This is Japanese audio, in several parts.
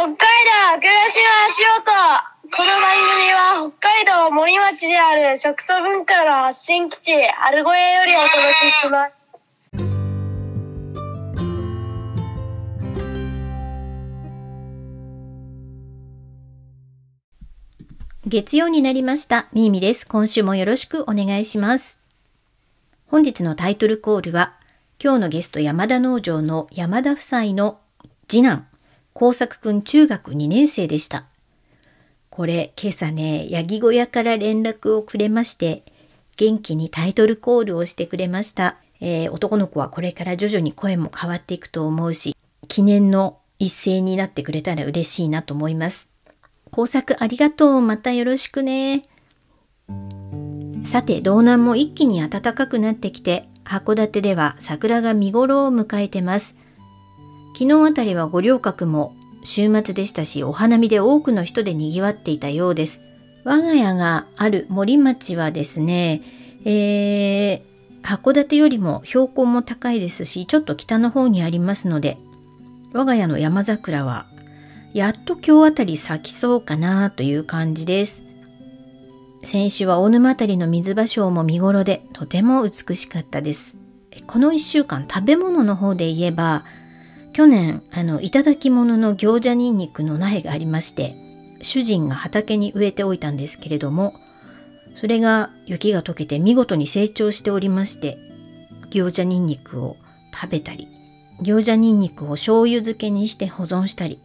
北海道暮らしの足音この番組は北海道森町である食と文化の発信基地春小屋よりお届けします月曜になりました。みーみです。今週もよろしくお願いします。本日のタイトルコールは、今日のゲスト山田農場の山田夫妻の次男、工作くん中学2年生でした。これ、今朝ね、ヤギ小屋から連絡をくれまして、元気にタイトルコールをしてくれました。えー男の子はこれから徐々に声も変わっていくと思うし、記念の一斉になってくれたら嬉しいなと思います。工作ありがとう。またよろしくね。さて、道南も一気に暖かくなってきて、函館では桜が見頃を迎えてます。昨日あたりは五稜郭も週末でしたし、お花見で多くの人で賑わっていたようです。我が家がある森町はですね、えー、函館よりも標高も高いですし、ちょっと北の方にありますので、我が家の山桜はやっと今日あたり咲きそうかなという感じです。先週は大沼あたりの水芭蕉も見頃でとても美しかったです。この1週間食べ物の方で言えば去年あのいただき物の行者ニンニクの苗がありまして主人が畑に植えておいたんですけれどもそれが雪が溶けて見事に成長しておりまして行者ニンニクを食べたり行者ニンニクを醤油漬けにして保存したり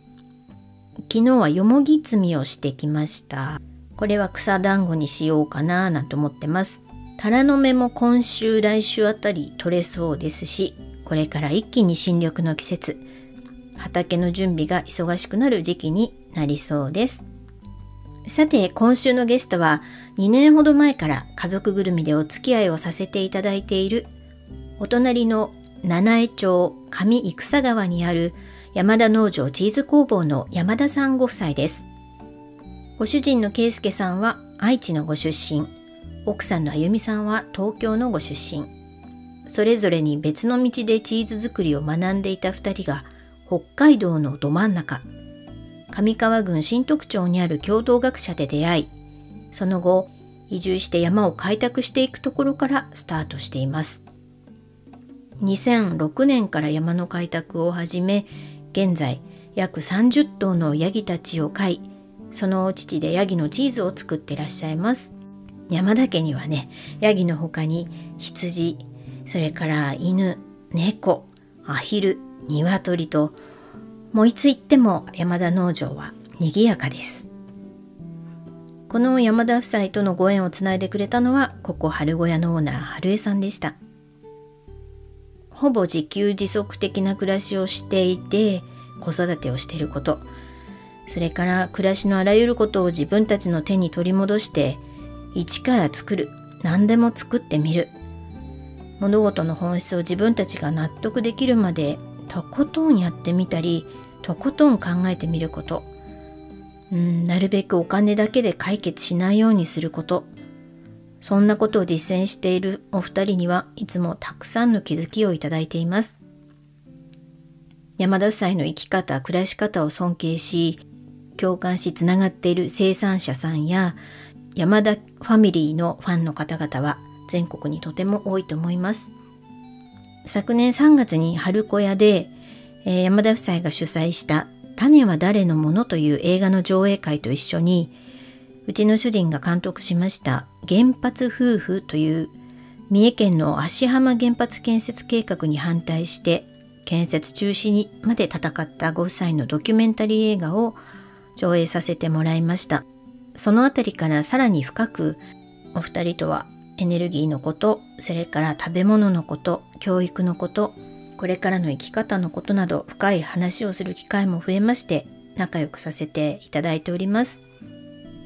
昨日はよもぎ摘みをしてきました。これは草団子にしようかななんて思ってます。タラの芽も今週来週あたり取れそうですし、これから一気に新緑の季節、畑の準備が忙しくなる時期になりそうです。さて、今週のゲストは2年ほど前から家族ぐるみでお付き合いをさせていただいているお隣の七重町上生草川にある山田農場チーズ工房の山田さんご夫妻です。ご主人の圭介さんは愛知のご出身、奥さんのあゆみさんは東京のご出身。それぞれに別の道でチーズ作りを学んでいた2人が北海道のど真ん中、上川郡新徳町にある共同学者で出会い、その後移住して山を開拓していくところからスタートしています。2006年から山の開拓を始め、現在約30頭のヤギたちを飼いその父でヤギのチーズを作ってらっしゃいます山田家にはねヤギの他に羊それから犬猫アヒル鶏ともういつ行っても山田農場は賑やかです。この山田夫妻とのご縁をつないでくれたのはここ春小屋のオーナー春江さんでした。ほぼ自給自足的な暮らしをしていて子育てをしていること。それから暮らしのあらゆることを自分たちの手に取り戻して一から作る何でも作ってみる。物事の本質を自分たちが納得できるまでとことんやってみたりとことん考えてみることうんなるべくお金だけで解決しないようにすることそんなことを実践しているお二人にはいつもたくさんの気づきをいただいています。山田夫妻の生き方、暮らし方を尊敬し、共感しつながっている生産者さんや山田ファミリーのファンの方々は全国にとても多いと思います。昨年3月に春小屋で、えー山田夫妻が主催した種は誰のものという映画の上映会と一緒にうちの主人が監督しました原発夫婦という三重県の芦浜原発建設計画に反対して建設中止にまで戦ったご夫妻のドキュメンタリー映画を上映させてもらいました。そのあたりからさらに深くお二人とはエネルギーのこと、それから食べ物のこと、教育のこと、これからの生き方のことなど深い話をする機会も増えまして仲良くさせていただいております。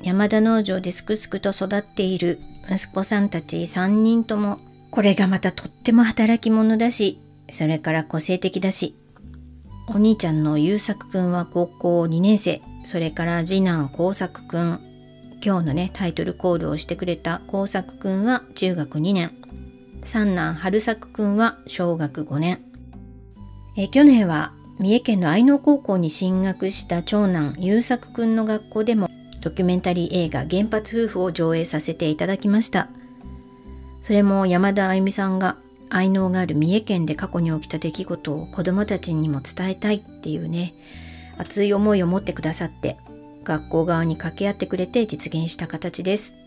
山田農場ですくすくと育っている息子さんたち3人ともこれがまたとっても働き者だしそれから個性的だしお兄ちゃんの優作くんは高校2年生それから次男工作くん今日のねタイトルコールをしてくれた工作くんは中学2年。三男春作くんは小学5年。え去年は三重県の愛能高校に進学した長男優作くんの学校でもドキュメンタリー映画原発夫婦を上映させていただきました。それも山田あゆみさんが愛能がある三重県で過去に起きた出来事を子どもたちにも伝えたいっていうね熱い思いを持ってくださって学校側に掛け合ってくれて実現した形です。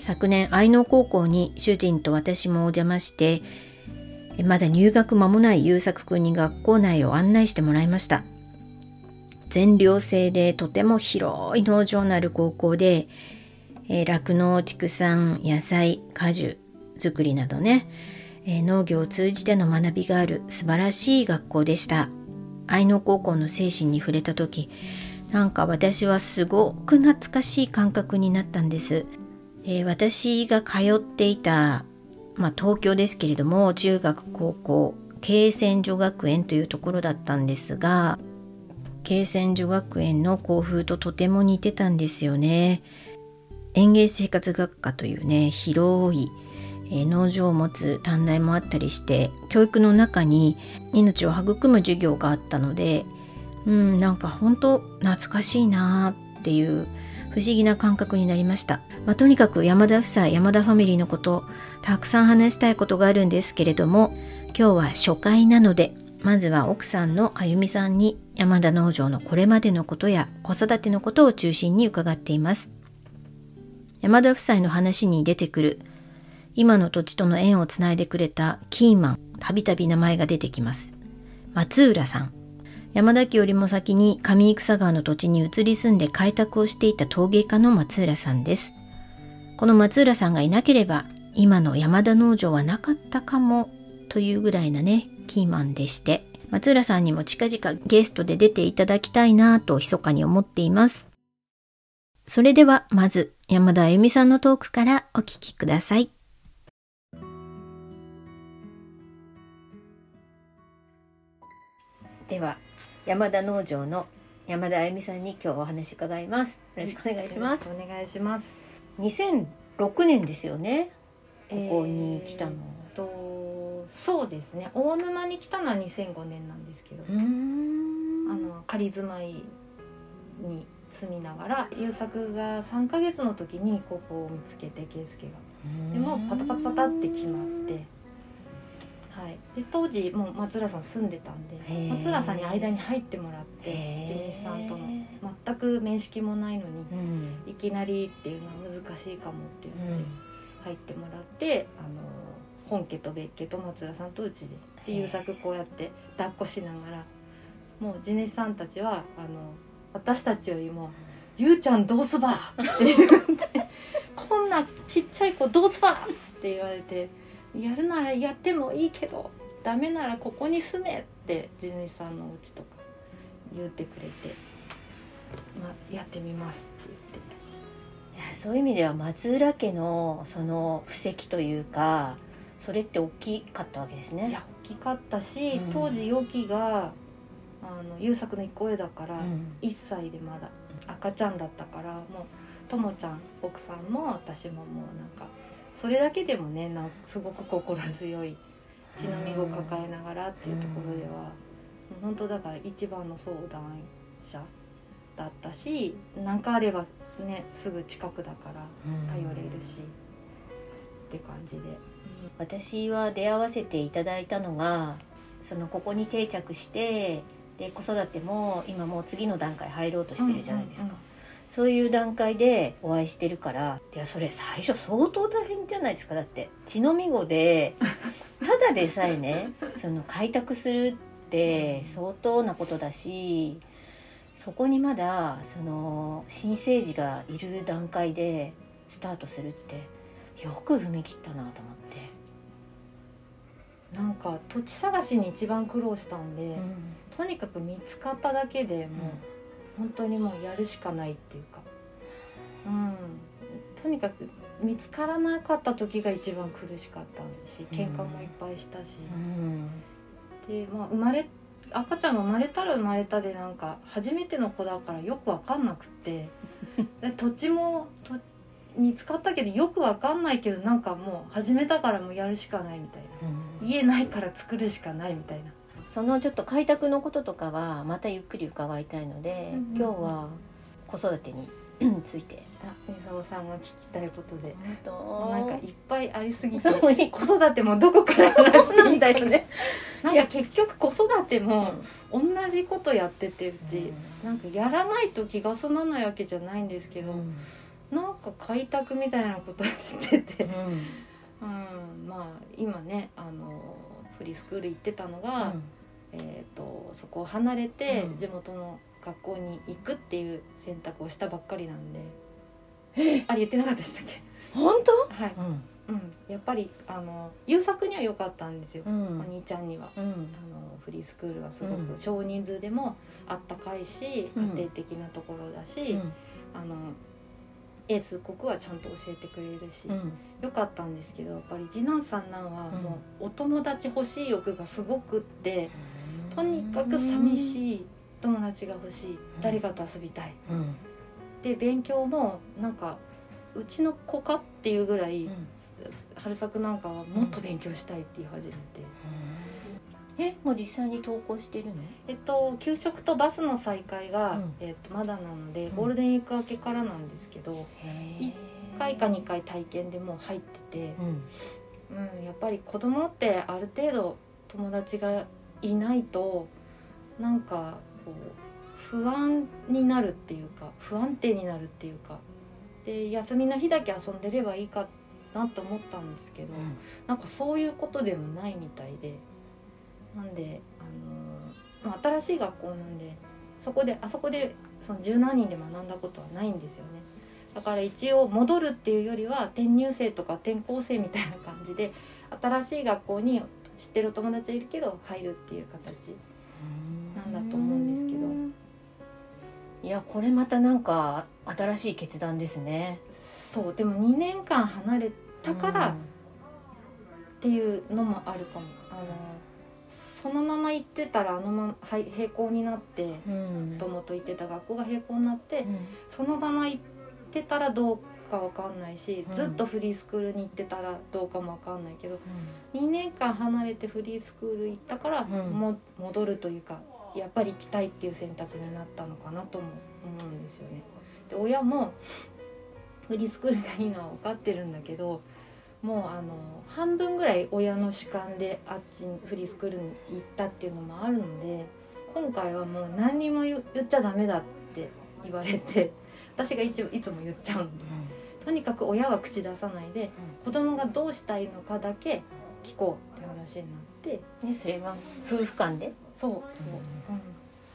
昨年愛能高校に主人と私もお邪魔してまだ入学間もない優作くんに学校内を案内してもらいました。全寮制でとても広い農場のある高校で酪農、畜産、野菜、果樹作りなどね、農業を通じての学びがある素晴らしい学校でした。愛農高校の精神に触れた時なんか私はすごく懐かしい感覚になったんです、えー、私が通っていたまあ、東京ですけれども中学高校慶泉女学園というところだったんですが慶泉女学園の校風ととても似てたんですよね。園芸生活学科というね広い、農場を持つ短大もあったりして教育の中に命を育む授業があったのでうんなんか本当懐かしいなっていう不思議な感覚になりました、まあ、とにかく山田夫妻山田ファミリーのことたくさん話したいことがあるんですけれども今日は初回なのでまずは奥さんのあゆみさんに山田農場のこれまでのことや子育てのことを中心に伺っています。山田夫妻の話に出てくる今の土地との縁をつないでくれたキーマンたびたび名前が出てきます。松浦さん。山田家よりも先に上戦川の土地に移り住んで開拓をしていた陶芸家の松浦さんです。この松浦さんがいなければ今の山田農場はなかったかもというぐらいなねキーマンでして松浦さんにも近々ゲストで出ていただきたいなと密かに思っています。それではまず山田あゆみさんのトークからお聞きください。では山田農場の山田あゆみさんに今日お話伺います。よろしくお願いします、お願いします。2006年ですよね。ここに来たの、えー、とそうですね。大沼に来たのは2005年なんですけど。あの仮住まいに住みながら優作が3か月の時にここを見つけて圭介が。でもパタパタパタって決まってはい、で当時もう松浦さん住んでたんで松浦さんに間に入ってもらって地主さんとの全く面識もないのに、うん、いきなりっていうのは難しいかもっていうので入ってもらって、あの本家と別家と松浦さんとうちでで優作こうやって抱っこしながらもう地主さんたちはあの私たちよりも「ゆうちゃんどうすば!」って言って「こんなちっちゃい子どうすば!」って言われて。やるならやってもいいけどダメならここに住めって地主さんのお家とか言ってくれて、まあ、やってみますって言って。いやそういう意味では松浦家のその布石というかそれって大きかったわけですね。いや大きかったし、うん、当時予期があの優作の一個上だから、うん、1歳でまだ赤ちゃんだったからもうともちゃん奥さんも私ももうなんかそれだけでもねなすごく心強い血のみを抱えながらっていうところでは、うん、本当だから一番の相談者だったし何かあればねすぐ近くだから頼れるし、って感じで。私は出会わせていただいたのがそのここに定着してで子育ても今もう次の段階入ろうとしてるじゃないですか。うんうんうんそういう段階でお会いしてるからいやそれ最初相当大変じゃないですか。だって血のみ子でただでさえねその開拓するって相当なことだしそこにまだその新生児がいる段階でスタートするってよく踏み切ったなと思って。なんか土地探しに一番苦労したんで、うん、とにかく見つかっただけでもう、うん本当にもうやるしかないっていうか、うん、とにかく見つからなかった時が一番苦しかったし喧嘩もいっぱいしたし、うん、でまあ生まれ赤ちゃんが生まれたら生まれたでなんか初めての子だからよく分かんなくって。で土地もと見つかったけどよく分かんないけどなんかもう始めたからもうやるしかないみたいな、うん、家ないから作るしかないみたいなそのちょっと開拓のこととかはまたゆっくり伺いたいので、うんうん今日は子育てについて。あみさおさんが聞きたいことで。本なんかいっぱいありすぎて子育てもどこから話していいか。なんだよね。なんか結局子育ても同じことやっててうち、なんかやらないと気が済まないわけじゃないんですけど、なんか開拓みたいなことをしてて、うん、まあ今ねあのフリースクール行ってたのが、えー、とそこを離れてうん。地元の学校に行くっていう選択をしたばっかりなんで、あれ言ってなかったでしたっけ？本当？はい、うん。うん、やっぱりあの優作には良かったんですよ、うん。お兄ちゃんには。うん。あのフリースクールはすごうん。く少人数でもあったかいし、うん。家庭的なところだし、うん。あのエース国はちゃんと教えてくれるし、うん。よかったんですけどやっぱり次男三男はもうお友達欲しい欲がすごくって、とにかく寂い。しい友達が欲しい誰かと遊びたいうんで勉強もなんかうちの子かっていうぐらい、春作なんかはもっと勉強したいって言い始めて、え、もう実際に登校してるの？えっと給食とバスの再開が、うんえっと、まだなのでうんゴールデンウィーク明けからなんですけど、一1回か2回体験でもう入ってて。うん。うん、やっぱり子供ってある程度友達がいないとなんかこう不安になるっていうか不安定になるっていうかで休みの日だけ遊んでればいいかなと思ったんですけど、なんかそういうことでもないみたいでなんで、あのーまあ、新しい学校なんでそこであそこでその十何人で学んだことはないんですよね。だから一応戻るっていうよりは転入生とか転校生みたいな感じで新しい学校に知ってる友達はいるけど入るっていう形なんだと思うんですけど。いやこれまたなんか新しい決断ですね。そうでも2年間離れたからっていうのもあるかも。あのそのまま行ってたらあのままはい並行になってうん。もともと行ってた学校が並行になってうん。そのまま行ってたらどうかわかんないし、うん。ずっとフリースクールに行ってたらどうかもわかんないけど2年間離れてフリースクール行ったから、うん。も戻るというかやっぱり行きたいっていう選択になったのかなとも思うんですよね。で親もフリースクールがいいのは分かってるんだけどもうあの半分ぐらい親の主観であっちにフリースクールに行ったっていうのもあるので今回はもう何にも言言っちゃダメだって言われて私が一応いつも言っちゃうんでとにかく親は口出さないで子供がどうしたいのかだけ聞こうって話になってねそれは夫婦間で？そう。そう、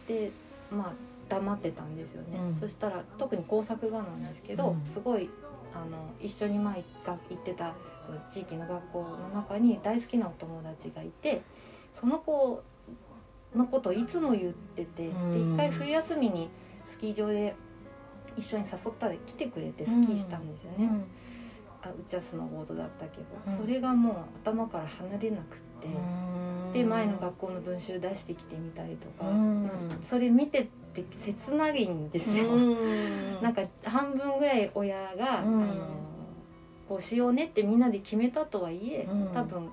うん、でまあ黙ってたんですよね、うん。そしたら特に工作がなんですけど、うん。すごいあの一緒に前が行ってたその地域の学校の中に大好きなお友達がいてその子のことをいつも言ってて、うん。で一回冬休みにスキー場で一緒に誘ったで来てくれてスキーしたんですよね、あうちはスノーボードだったけど、うん。それがもう頭から離れなくって。で前の学校の文集出してきてみたりとか、うん。それ見てて切ないんですよ。なんか半分ぐらい親が、うん。あのこうしようねってみんなで決めたとはいえ、うん。多分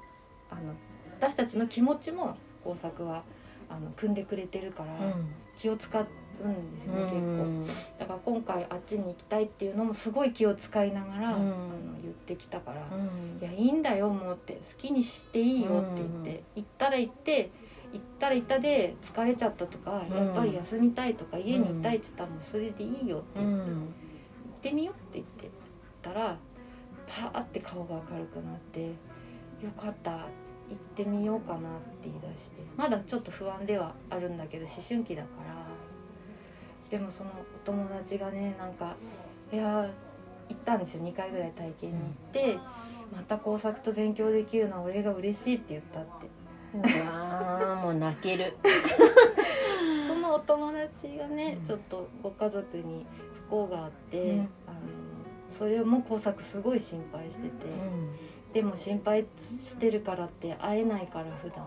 あの私たちの気持ちも工作はあの組んでくれてるから気を使うんですよね、結構。だから今回あっちに行きたいっていうのもすごい気を使いながら、うんあの言ってきたから。いやいいんだよもうって好きにしていいよって言って、行ったら行って行ったら行ったで疲れちゃったとか、うんやっぱり休みたいとか家にいたいって言ったらもうそれでいいよって言って、行ってみようって言ってたらパーって顔が明るくなって「よかった行ってみようかな」って言い出してまだちょっと不安ではあるんだけど思春期だからでもそのお友達がねなんかいや行ったんですよ。2回ぐらい体験に行って、また工作と勉強できるのは俺が嬉しいって言ったって。うわーもう泣ける。そのお友達がね、うん。ちょっとご家族に不幸があって、うん。あのそれも工作すごい心配してて、でも心配してるからって会えないから普段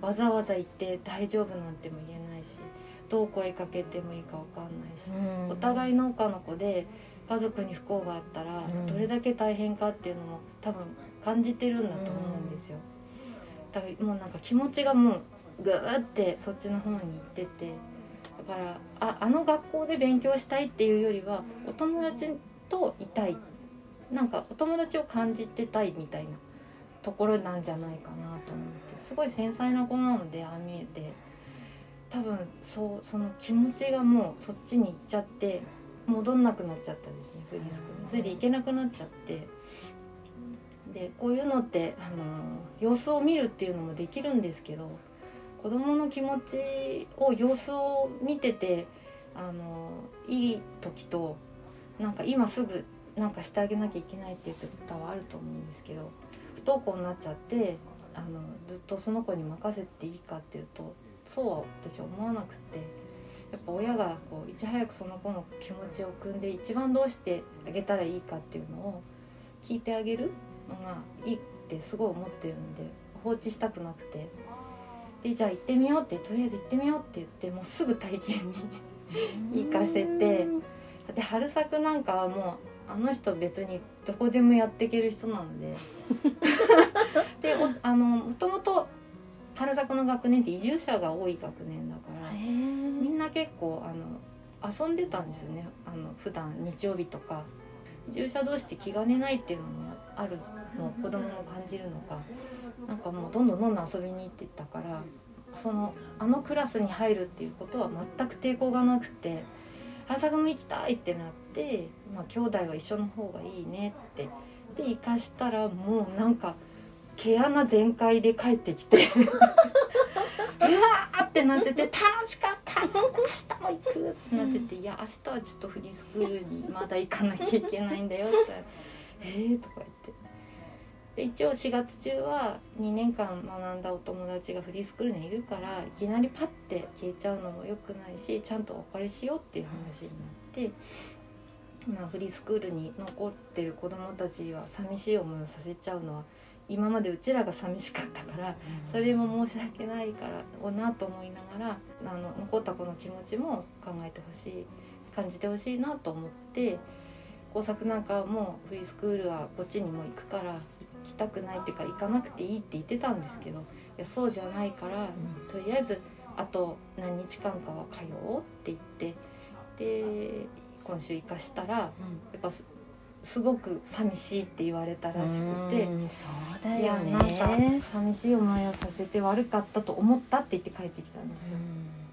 わざわざ行って大丈夫なんても言えないしどう声かけてもいいかわかんないし、お互い農家の子で家族に不幸があったらうん。どれだけ大変かっていうのも多分感じてるんだと思うんですよ。だからもうなんか気持ちがもうグーってそっちの方に行っててだからああの学校で勉強したいっていうよりはお友達といたい。なんかお友達を感じてたいみたいなところなんじゃないかなと思って。すごい繊細な子なのでああ見えて多分そうその気持ちがもうそっちに行っちゃって戻んなくなっちゃったですねフリースクールそれで行けなくなっちゃって。でこういうのってあの様子を見るっていうのもできるんですけど子どもの気持ちを様子を見ててあのいい時となんか今すぐなんかしてあげなきゃいけないっていう時多分あると思うんですけど不登校になっちゃってあのずっとその子に任せていいかっていうとそうは私は思わなくてやっぱ親がこういち早くその子の気持ちを汲んで一番どうしてあげたらいいかっていうのを聞いてあげるのがいいってすごい思ってるんで放置したくなくて。でじゃあ行ってみようってとりあえず行ってみようって言ってもうすぐ体験に行かせてで春作なんかはもうあの人別にどこでもやっていける人なので。でおあのもともと春作の学年って移住者が多い学年だからみんな結構あの遊んでたんですよね。あの普段日曜日とか。移住者同士って気兼ねないっていうのもあるの子供も感じるのがなんかもうどんどんどんどん遊びに行ってたからそのあのクラスに入るっていうことは全く抵抗がなくて「原作も行きたい!」ってなって「まあ、兄弟は一緒の方がいいね」って。で行かしたらもうなんか毛穴全開で帰ってきて うわーってなってて「楽しかった明日も行く!」ってなってて「いや明日はちょっとフリースクールにまだ行かなきゃいけないんだよ」って言ったら「えー?」とか言ってで一応4月中は2年間学んだお友達がフリースクールにいるからいきなりパッて消えちゃうのも良くないしちゃんとお別れしようっていう話になって。まあ、フリースクールに残ってる子どもたちは寂しい思いをさせちゃうのは今までうちらが寂しかったからそれも申し訳ないからおなと思いながらあの残った子の気持ちも考えてほしい感じてほしいなと思って工作なんかもフリースクールはこっちにも行くから行きたくないっていうか行かなくていいって言ってたんですけどいやそうじゃないから、とりあえずあと何日間かは通おうって言ってで今週行かしたらやっぱすすごく寂しいって言われたらしくて。そうだいやよねなんか寂しい思いをさせて悪かったと思ったって言って帰ってきたんですよ、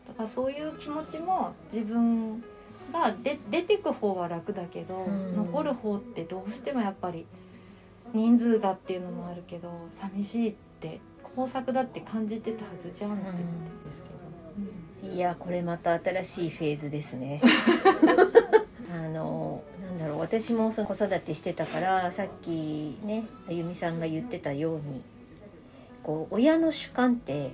だからそういう気持ちも自分がで出てく方は楽だけど、うん。残る方ってどうしてもやっぱり人数がっていうのもあるけど寂しいって工作だって感じてたはずじゃんって思うんですけど、いやこれまた新しいフェーズですね 私もその子育てしてたからさっきねあゆみさんが言ってたようにこう親の主観って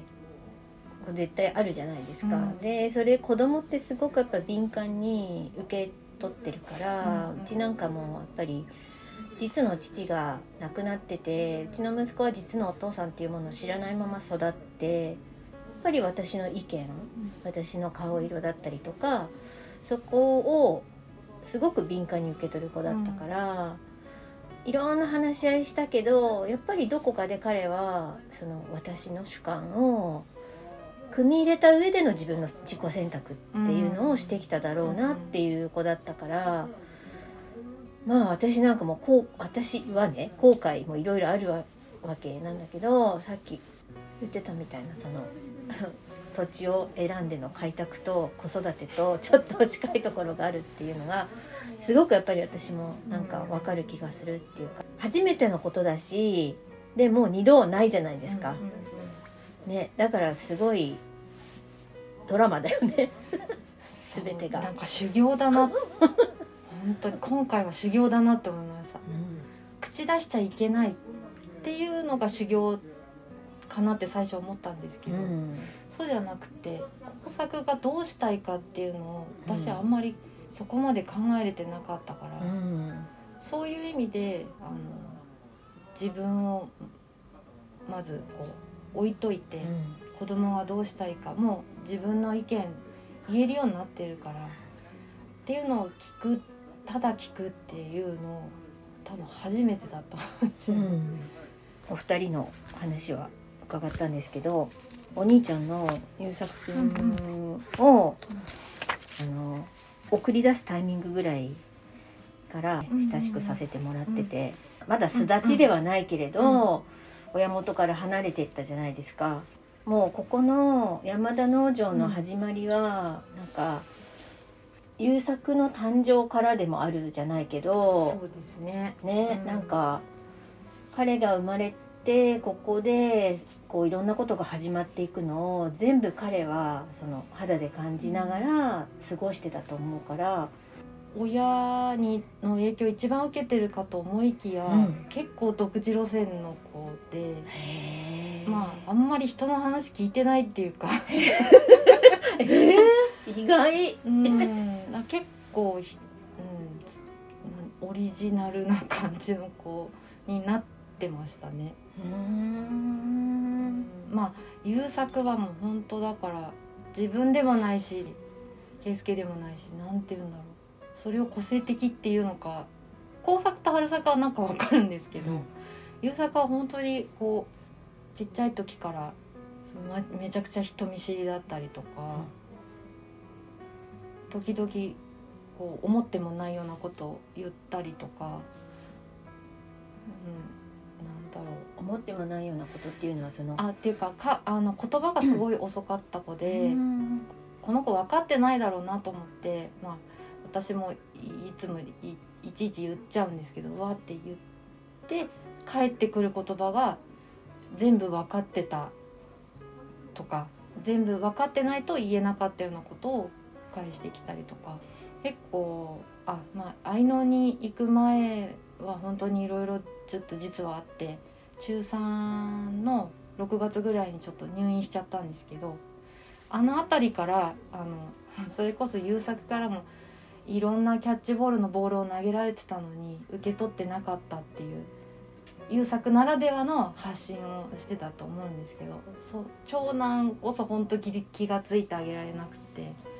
こう絶対あるじゃないですか、うん。でそれ子供ってすごくやっぱ敏感に受け取ってるから、うん。うちなんかもやっぱり実の父が亡くなっててうちの息子は実のお父さんっていうものを知らないまま育ってやっぱり私の意見私の顔色だったりとかそこをすごく敏感に受け取る子だったから、いろんな話し合いしたけどやっぱりどこかで彼はその私の主観を組み入れた上での自分の自己選択っていうのをしてきただろうなっていう子だったから、まあ私なんかもこう私はね後悔もいろいろあるわわけなんだけどさっき言ってたみたいなその土地を選んでの開拓と子育てとちょっと近いところがあるっていうのがすごくやっぱり私もなんか分かる気がするっていうか初めてのことだしでもう二度はないじゃないですか、ね、だからすごいドラマだよね。全てが。なんか修行だな。本当に今回は修行だなって思いました。口出しちゃいけないっていうのが修行かなって最初思ったんですけど、うんそうじゃなくて工作がどうしたいかっていうのを私はあんまりそこまで考えれてなかったから、うん。そういう意味であの自分をまずこう置いといて、子供はどうしたいかもう自分の意見言えるようになってるからっていうのを聞くただ聞くっていうのを多分初めてだったかもしれない。うん。お二人の話は伺ったんですけどお兄ちゃんの優作君を、あの送り出すタイミングぐらいから親しくさせてもらってて、まだ巣立ちではないけれど、親元から離れていったじゃないですか。もうここの山田農場の始まりは、なんか優作の誕生からでもあるじゃないけどそうですね。ね、うん。なんか彼が生まれてここでこういろんなことが始まっていくのを全部彼はその肌で感じながら過ごしてたと思うから、親にの影響一番受けてるかと思いきや、うん。結構独自路線の子でへまああんまり人の話聞いてないっていうか。え ー意外。うん。あ結構ひ、うん、オリジナルな感じの子になってましたね。うーん。まあ優作はもう本当だから自分でもないし圭介でもないしなんて言うんだろう。それを個性的っていうのか工作と春作はなんかわかるんですけど、優作は本当にこうちっちゃい時からめちゃくちゃ人見知りだったりとか、時々こう思ってもないようなことを言ったりとか、うん、なんだろう思ってもないようなことっていうのはそのあっていうかかあの言葉がすごい遅かった子で、うん。この子分かってないだろうなと思って、まあ、私もいいつもいいちいち言っちゃうんですけどわーって言って返ってくる言葉が全部分かってたとか全部分かってないと言えなかったようなことを返してきたりとか結構あまあ愛農に行く前は本当にいろいろちょっと実はあって中3の6月ぐらいにちょっと入院しちゃったんですけどあの辺りからあのそれこそ優作からもいろんなキャッチボールのボールを投げられてたのに受け取ってなかったっていう優作ならではの発信をしてたと思うんですけどそ長男こそ本当気が付いてあげられなくて。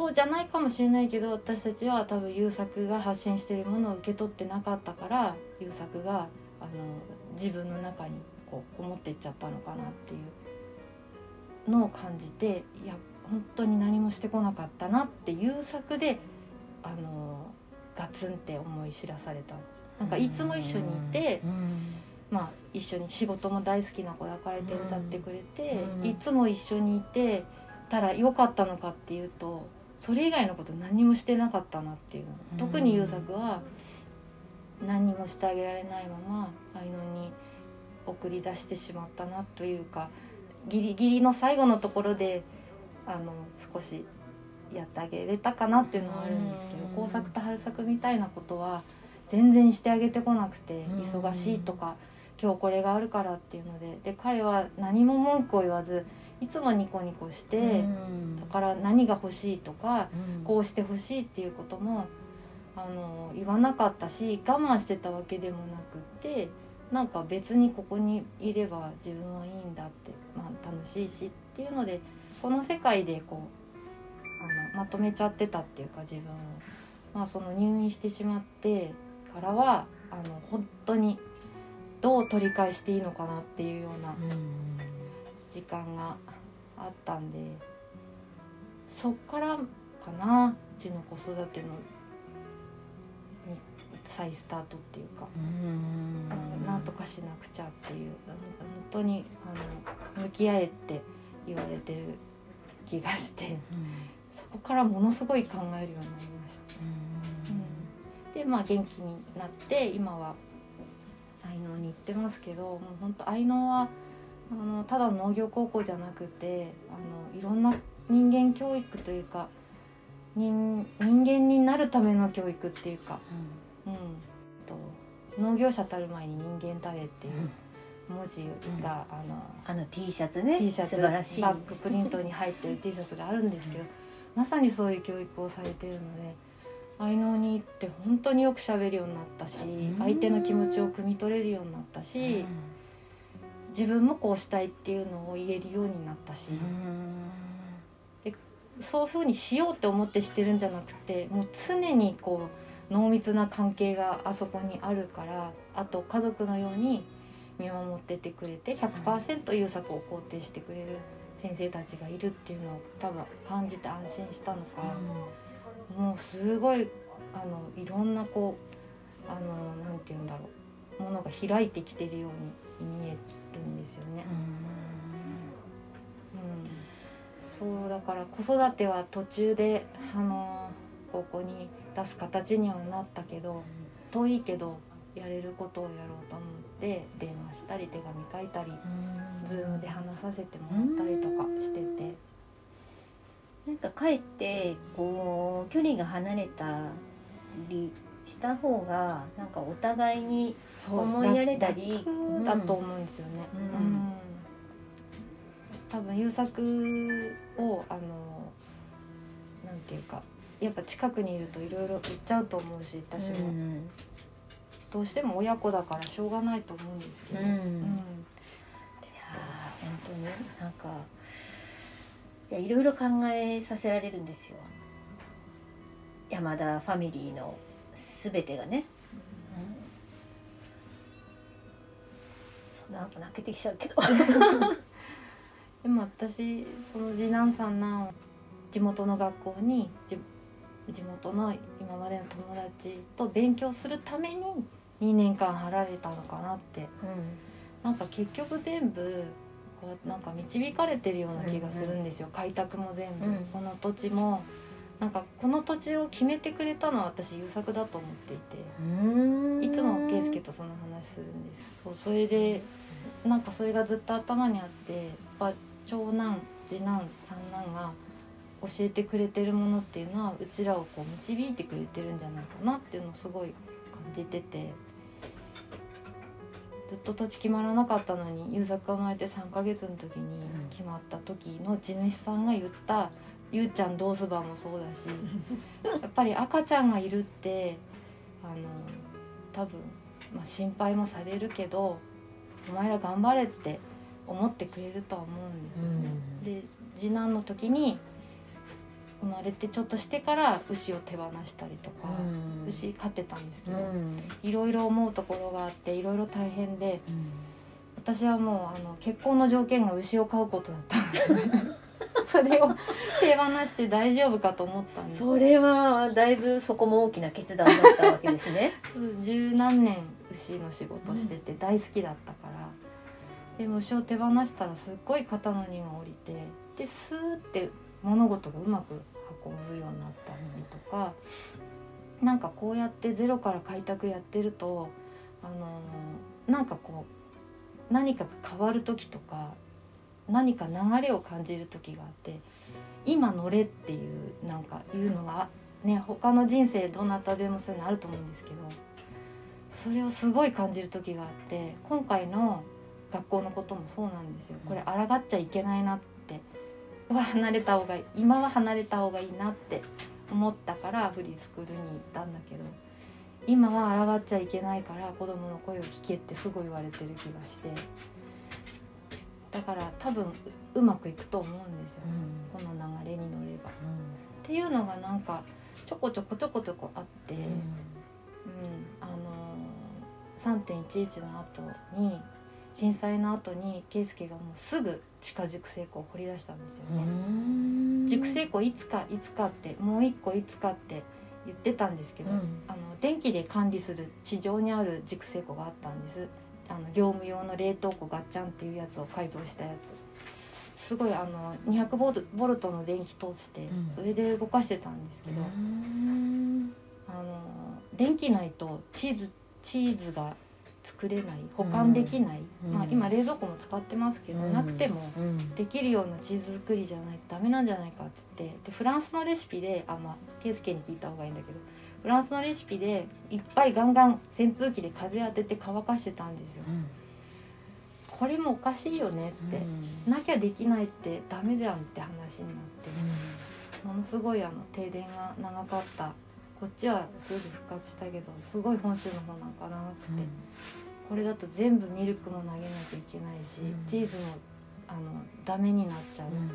そうじゃないかもしれないけど私たちは多分優作が発信してるものを受け取ってなかったから優作があの自分の中にこうこもっていっちゃったのかなっていうのを感じていや本当に何もしてこなかったなっていう作であのガツンって思い知らされた。んですなんかいつも一緒にいて、うん。まあ、一緒に仕事も大好きな子だから手伝ってくれて、うん。いつも一緒にいてたら良かったのかっていうとそれ以外のこと何もしてなかったなっていう。特に優作は何にもしてあげられないまま愛野に送り出してしまったなというかギリギリの最後のところであの少しやってあげれたかなっていうのはあるんですけどうん。工作と春作みたいなことは全然してあげてこなくてうん。忙しいとか今日これがあるからっていうのでで彼は何も文句を言わずいつもニコニコしてうん。だから何が欲しいとかうん。こうしてほしいっていうこともあの言わなかったし我慢してたわけでもなくってなんか別にここにいれば自分はいいんだって、まあ、楽しいしっていうのでこの世界でこうあのまとめちゃってたっていうか自分を、まあ、その入院してしまってからはあの本当にどう取り返していいのかなっていうような時間があったんでそっからかなうちの子育てのに再スタートっていうか、うん。なんとかしなくちゃっていう本当にあの向き合えって言われてる気がしてそこからものすごい考えるようになりました。でまあ元気になって今は愛農に行ってますけどもう本当愛農はあのただの農業高校じゃなくてあのいろんな人間教育というか人人間になるための教育っていうか、うん、と農業者たる前に人間たれっていう文字が、あのあの T シャツね。T シャツ素晴らしい。バックプリントに入ってる T シャツがあるんですけど、まさにそういう教育をされてるので愛農に行って本当によく喋るようになったし、ん。相手の気持ちを汲み取れるようになったし、自分もこうしたいっていうのを言えるようになったし。で、そういうふうにしようって思ってしてるんじゃなくてもう常にこう濃密な関係があそこにあるからあと家族のように見守っててくれて100%優作を肯定してくれる先生たちがいるっていうのを多分感じて安心したのか、もうすごいあのいろんなこうあのなんて言うんだろうものが開いてきてるように見えて。るんですよね。うん、そうだから子育ては途中であのここに出す形にはなったけど遠いけどやれることをやろうと思って電話したり手紙書いたりズームで話させてもらったりとかしてて。なんかかえってこう距離が離れたりした方がなんかお互いに思いやれたりだと思うんですよね。うん、うん、多分優作をあのなんていうかやっぱ近くにいるといろいろ言っちゃうと思うし私も、うん、どうしても親子だからしょうがないと思うんですけど、うん、うん、いや本当になんかいやいろいろ考えさせられるんですよ。山田ファミリーの全てがね、うん、そんな泣けてきちゃうけど。でも私その次男さんの地元の学校に地元の今までの友達と勉強するために2年間払れたのかなって、うん、なんか結局全部こうなんか導かれてるような気がするんですよ、うんうん、開拓も全部、うん、この土地もなんかこの土地を決めてくれたのは私優作だと思っていて。いつも圭介とその話するんですそうそれでなんかそれがずっと頭にあってやっぱ長男次男三男が教えてくれてるものっていうのはうちらをこう導いてくれてるんじゃないかなっていうのをすごい感じてて。ずっと土地決まらなかったのに優作が生まれて3ヶ月の時に決まった時の地主さんが言った「ゆうちゃんどうすば」もそうだしやっぱり赤ちゃんがいるってあの多分、まあ、心配もされるけどお前ら頑張れって思ってくれるとは思うんですよね。うん、で次男の時に生まれてちょっとしてから牛を手放したりとか、うん、牛飼ってたんですけど、いろいろ思うところがあっていろいろ大変で、うん、私はもうあの結婚の条件が牛を飼うことだった。それを手放して大丈夫かと思ったんです。それはだいぶそこも大きな決断だったわけですね。十何年牛の仕事してて大好きだったから、でも牛を手放したらすっごい肩の荷が下りてでスーって物事がうまく運ぶようになったりとかなんかこうやってゼロから開拓やってるとあのなんかこう何か変わる時とか何か流れを感じる時があって今乗れっていうなんかいうのがね他の人生どなたでもそういうのあると思うんですけどそれをすごい感じる時があって今回の学校のこともそうなんですよ。これ抗っちゃいけないなって。は離れた方が今は離れた方がいいなって思ったからフリースクールに行ったんだけど今は抗っちゃいけないから子供の声を聞けってすごい言われてる気がしてだから多分うまくいくと思うんですよ、うん、この流れに乗れば。うん、っていうのがなんかちょこちょこちょこちょこあって、うん、うん、あのー、3.11の後に震災の後に圭介がもうすぐ地下熟成庫を掘り出したんですよね。熟成庫いつかいつかってもう一個いつかって言ってたんですけど、うん、あの電気で管理する地上にある熟成庫があったんです。あの業務用の冷凍庫ガッチャンっていうやつを改造したやつ。すごいあの200ボルボルトの電気通してそれで動かしてたんですけど、うん、あの電気ないとチーズチーズが作れない保管できない、うん、まあ、今冷蔵庫も使ってますけど、うん、なくてもできるようなチーズ作りじゃないとダメなんじゃないかっつってでフランスのレシピであまあ圭介に聞いた方がいいんだけどフランスのレシピでいっぱいガンガン扇風機で風当てて乾かしてたんですよ。うん、これもおかしいよねって、なきゃできないってダメだよって話になって、ものすごいあの停電が長かった。こっちはすぐ復活したけどすごい本州の方なんか長くて、これだと全部ミルクも投げなきゃいけないし、うん、チーズもあのダメになっちゃう、うん、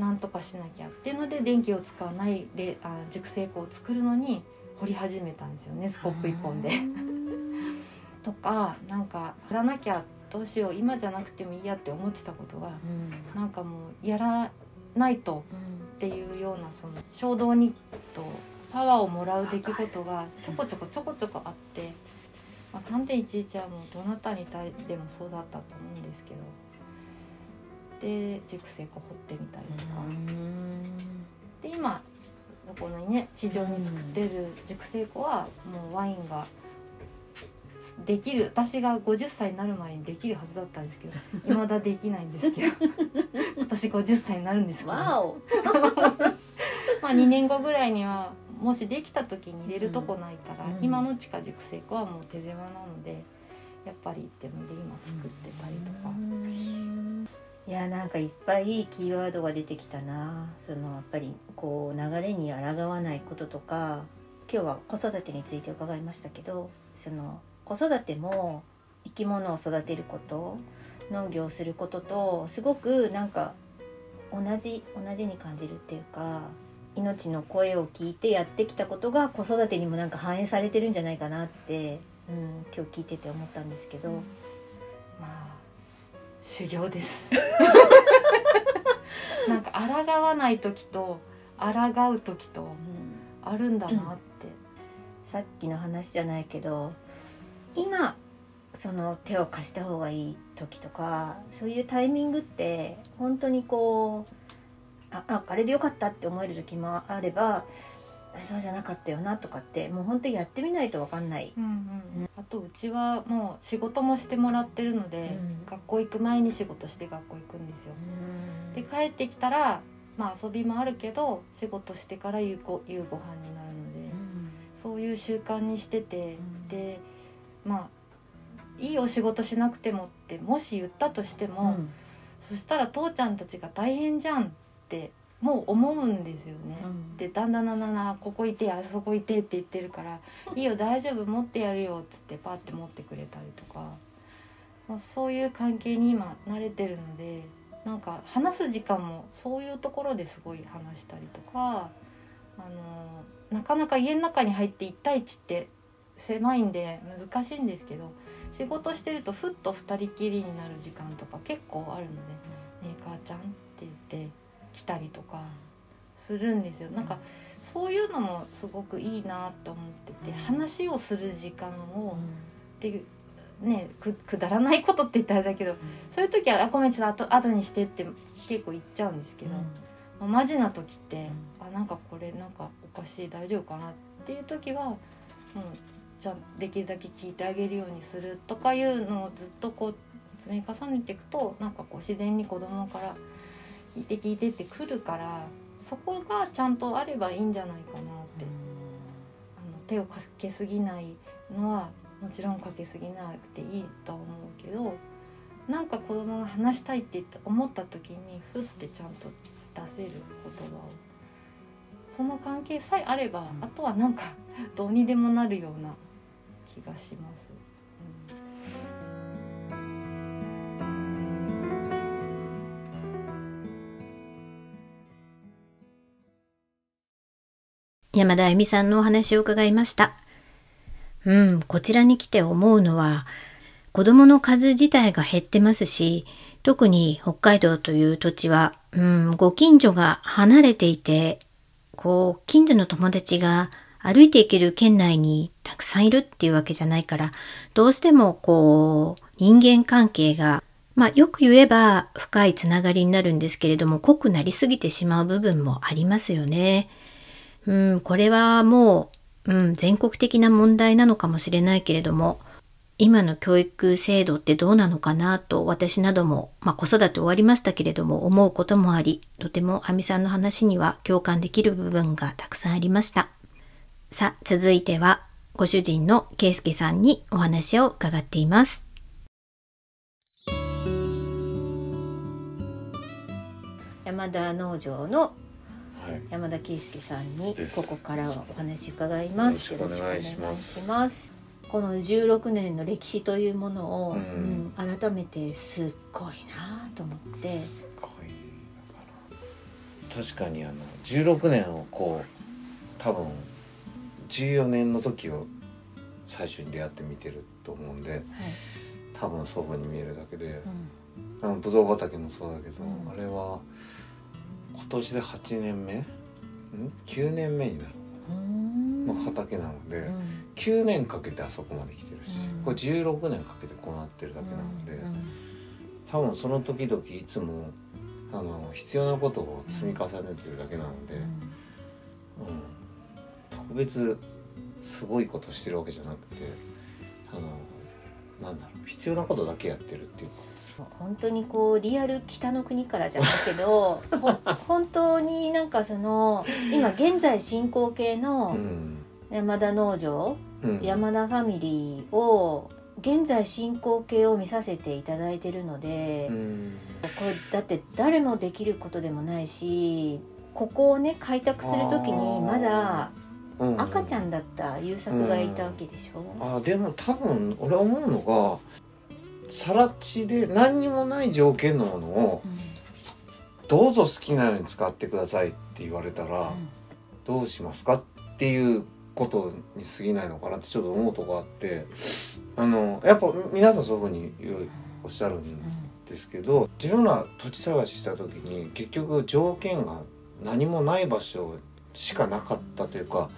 なんとかしなきゃ。っていうので電気を使わないレあ熟成庫を作るのに掘り始めたんですよねスコップ1本で。とかなんか掘らなきゃどうしよう今じゃなくてもいいやって思ってたことがうん。なんかもうやらないとっていうようなその衝動にとパワーをもらう出来事がちょこちょこちょこちょこあって、まあ、3.11はもうどなたに対でもそうだったと思うんですけどで熟成庫掘ってみたりとか、で今そこのね地上に作ってる熟成庫はもうワインができる私が50歳になる前にできるはずだったんですけど 未だできないんですけど今年50歳になるんですけど。まあ2年後ぐらいにはもしできた時に入れるとこないから、うん。今の地下熟成庫はもう手狭なのでやっぱり行ってもで今作ってたりとか。いやなんかいっぱいいいキーワードが出てきたなそのやっぱりこう流れに抗わないこととか今日は子育てについて伺いましたけどその子育ても生き物を育てること農業をすることとすごくなんか同じ同じに感じるっていうか命の声を聞いてやってきたことが子育てにもなんか反映されてるんじゃないかなって、うん、今日聞いてて思ったんですけど。まあ修行です。なんか抗わない時と抗う時とあるんだなって、さっきの話じゃないけど今その手を貸した方がいい時とかそういうタイミングって本当にこうあああれでよかったって思える時もあればそうじゃなかったよなとかってもう本当にやってみないと分かんない。うんうんうん。あとうちはもう仕事もしてもらってるので、うん。学校行く前に仕事して学校行くんですよ。で帰ってきたらまあ遊びもあるけど仕事してから夕ご夕ご飯になるので、そういう習慣にしてて、ん。でまあいいお仕事しなくてもってもし言ったとしても、うん。そしたら父ちゃんたちが大変じゃんってもう思うんですよね。うんでだんだんだんだんだんここいてあそこいてって言ってるから「いいよ大丈夫持ってやるよ」っつってパッて持ってくれたりとか、まあ、そういう関係に今慣れてるのでなんか話す時間もそういうところですごい話したりとかあのなかなか家の中に入って1対1って狭いんで難しいんですけど仕事してるとふっと2人きりになる時間とか結構あるので「ねえ母ちゃん」って言って来たりとかするんですよ。なんかそういうのもすごくいいなと思ってて、うん。話をする時間をでねくくだらないことって言ったらだけどそういう時は「あごめんちょっと後後にして」って結構言っちゃうんですけど、まあ、マジな時って、あなんかこれなんかおかしい大丈夫かなっていう時はもうじゃあできるだけ聞いてあげるようにするとかいうのをずっとこう積み重ねていくとなんかこう自然に子供から聞いて聞いてってくるからそこがちゃんとあればいいんじゃないかなって。あの手をかけすぎないのはもちろんかけすぎなくていいと思うけどなんか子供が話したいって思った時にふってちゃんと出せる言葉をその関係さえあれば、あとはなんかどうにでもなるような気がします。山田恵美さんのお話を伺いました。うん、こちらに来て思うのは、子供の数自体が減ってますし、特に北海道という土地は、うん、ご近所が離れていて、こう、近所の友達が歩いていける県内にたくさんいるっていうわけじゃないから、どうしてもこう、人間関係が、まあよく言えば深いつながりになるんですけれども、濃くなりすぎてしまう部分もありますよね。うん、これはもう、うん、全国的な問題なのかもしれないけれども、今の教育制度ってどうなのかなと私なども、まあ、子育て終わりましたけれども思うこともあり、とても亜美さんの話には共感できる部分がたくさんありました。さあ、続いてはご主人の圭介さんにお話を伺っています。山田農場の、山田圭介さんにここからはお話伺います。よろしくお願いします。この16年の歴史というものを、うん。うん改めてすっごいなと思って、すごい確かにあの16年をこう多分14年の時を最初に出会って見てると思うんで多分そういうふうに見えるだけで、あのブドウ畑もそうだけど、うん。あれは今年で8年目？ん？9年目になる。うん。の畑なので、うん。9年かけてあそこまで来てるし、うん。これ16年かけてこうなってるだけなので、うん多分その時々いつもあの必要なことを積み重ねてるだけなので、うん。特別すごいことしてるわけじゃなくてあのなんだろう必要なことだけやってるっていうか。本当にこうリアル北の国からじゃないけど ほ本当になんかその今現在進行形うのん。山田農場、うん。山田ファミリーを現在進行形を見させていただいてるので、うん。これだって誰もできることでもないしここをね開拓する時にまだうん赤ちゃんだった優作がいたわけでしょ、あでも多分俺思うのが更地で何にもない条件のものをどうぞ好きなように使ってくださいって言われたらどうしますかっていうことに過ぎないのかなってちょっと思うとこあってあのやっぱ皆さんそういうふうに言うおっしゃるんですけど自分ら土地探しした時に結局条件が何もない場所しかなかったというか、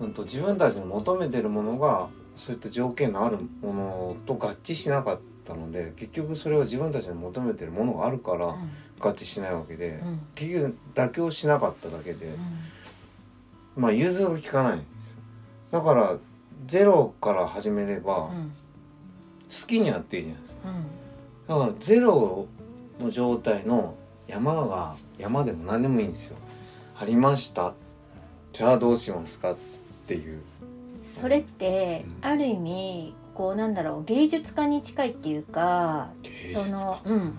うん、と自分たちの求めてるものがそういった条件のあるものと合致しなかったので結局それは自分たちの求めてるものがあるから合致しないわけで結局妥協しなかっただけでまあ融通が利かないんですよ。だからゼロから始めれば好きにやっていいじゃないですか。だからゼロの状態の山が山でも何でもいいんですよ。ありました。じゃあどうしますかっていう。それってうん。ある意味こうなんだろう芸術家に近いっていうかそのうん。っ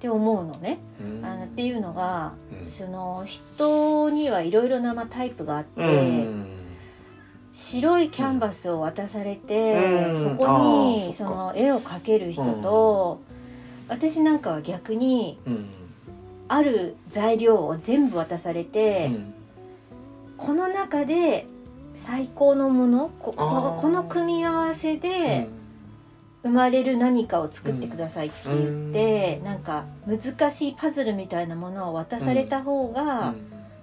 て思うのね。うん。あのっていうのがうん。その人にはいろいろなまあタイプがあって、うん。白いキャンバスを渡されて、うん。そこにその絵を描ける人と、私なんかは逆にうん。ある材料を全部渡されて、うん。この中で最高のものこここの組み合わせで生まれる何かを作ってくださいって言って、うん。なんか難しいパズルみたいなものを渡された方うがん。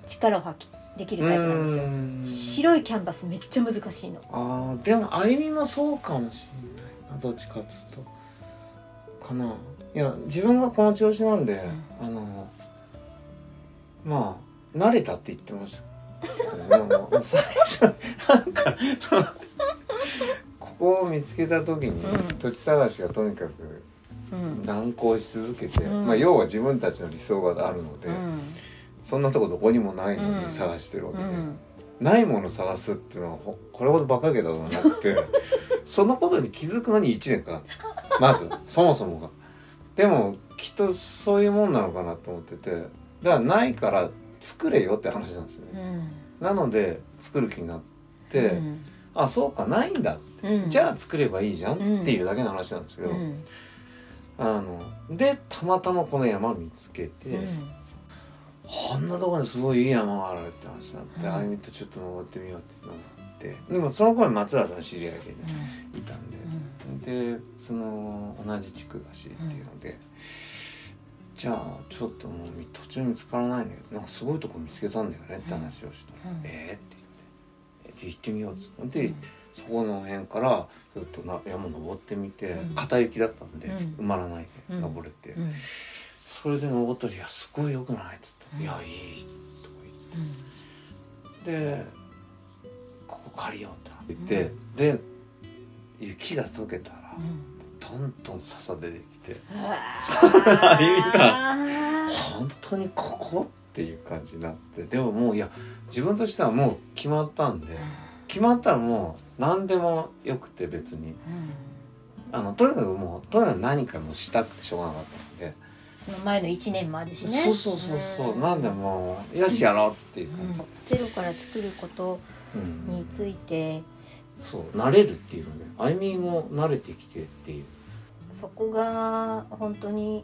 力を発揮できるタイプなんですよ。うん。白いキャンバスめっちゃ難しいの。あーでもあゆみもそうかもしれないなどっちかっつうと。かな。いや自分がこの調子なんで、あのまあ慣れたって言ってました最初なんかそのここを見つけた時に、うん。土地探しがとにかくうん。難航し続けて、うん。まあ要は自分たちの理想があるので、うん。そんなとこどこにもないのうん。に探してるわけで。うん。ないものを探すっていうのはほこれほど馬鹿げたことはなくて そのことに気づくのに1年かかるんです。まずそもそもが。でもきっとそういうもんなのかなと思っててだからないから作れよって話なんですよね。うん。なので作る気になって、うん。あそうかないんだ、うん。じゃあ作ればいいじゃんっていうだけの話なんですけど、うん。あのでたまたまこの山見つけて。うん。あんなところにすごいいい山があるって話になって、うん。あゆみとちょっと登ってみようって登ってでもその頃に松浦さん知り合いでねいたんで、でその同じ地区だしっていうので、じゃあちょっともう途中見つからないんだけどなんかすごいとこ見つけたんだよねって話をした。ら「うんえー?」って言って「えで行ってみよう」っつってで、そこの辺からちょっとな山登ってみて、うん。片雪だったんで、うん。埋まらないでうん。登れて。う。ん。それで登ったら「いやすごい良くない?」っつって「うん。いやいい」とか言って。で「ここ借りよう」って言って、で雪が溶けたらどんどん笹出てきてあ意味が本当にここっていう感じになって。でももういや自分としてはもう決まったんで。決まったらもう何でもよくて別に。あのとにかくもうとにかく何かもしたくてしょうがなかったんで。その前の1年もあるしね。そうそうそうそう、なんでもうよしやろうっていううん。感じ、ゼロから作ることうんについて。そう。慣れるっていうのね。あゆみも慣れてきてっていう、そこが本当に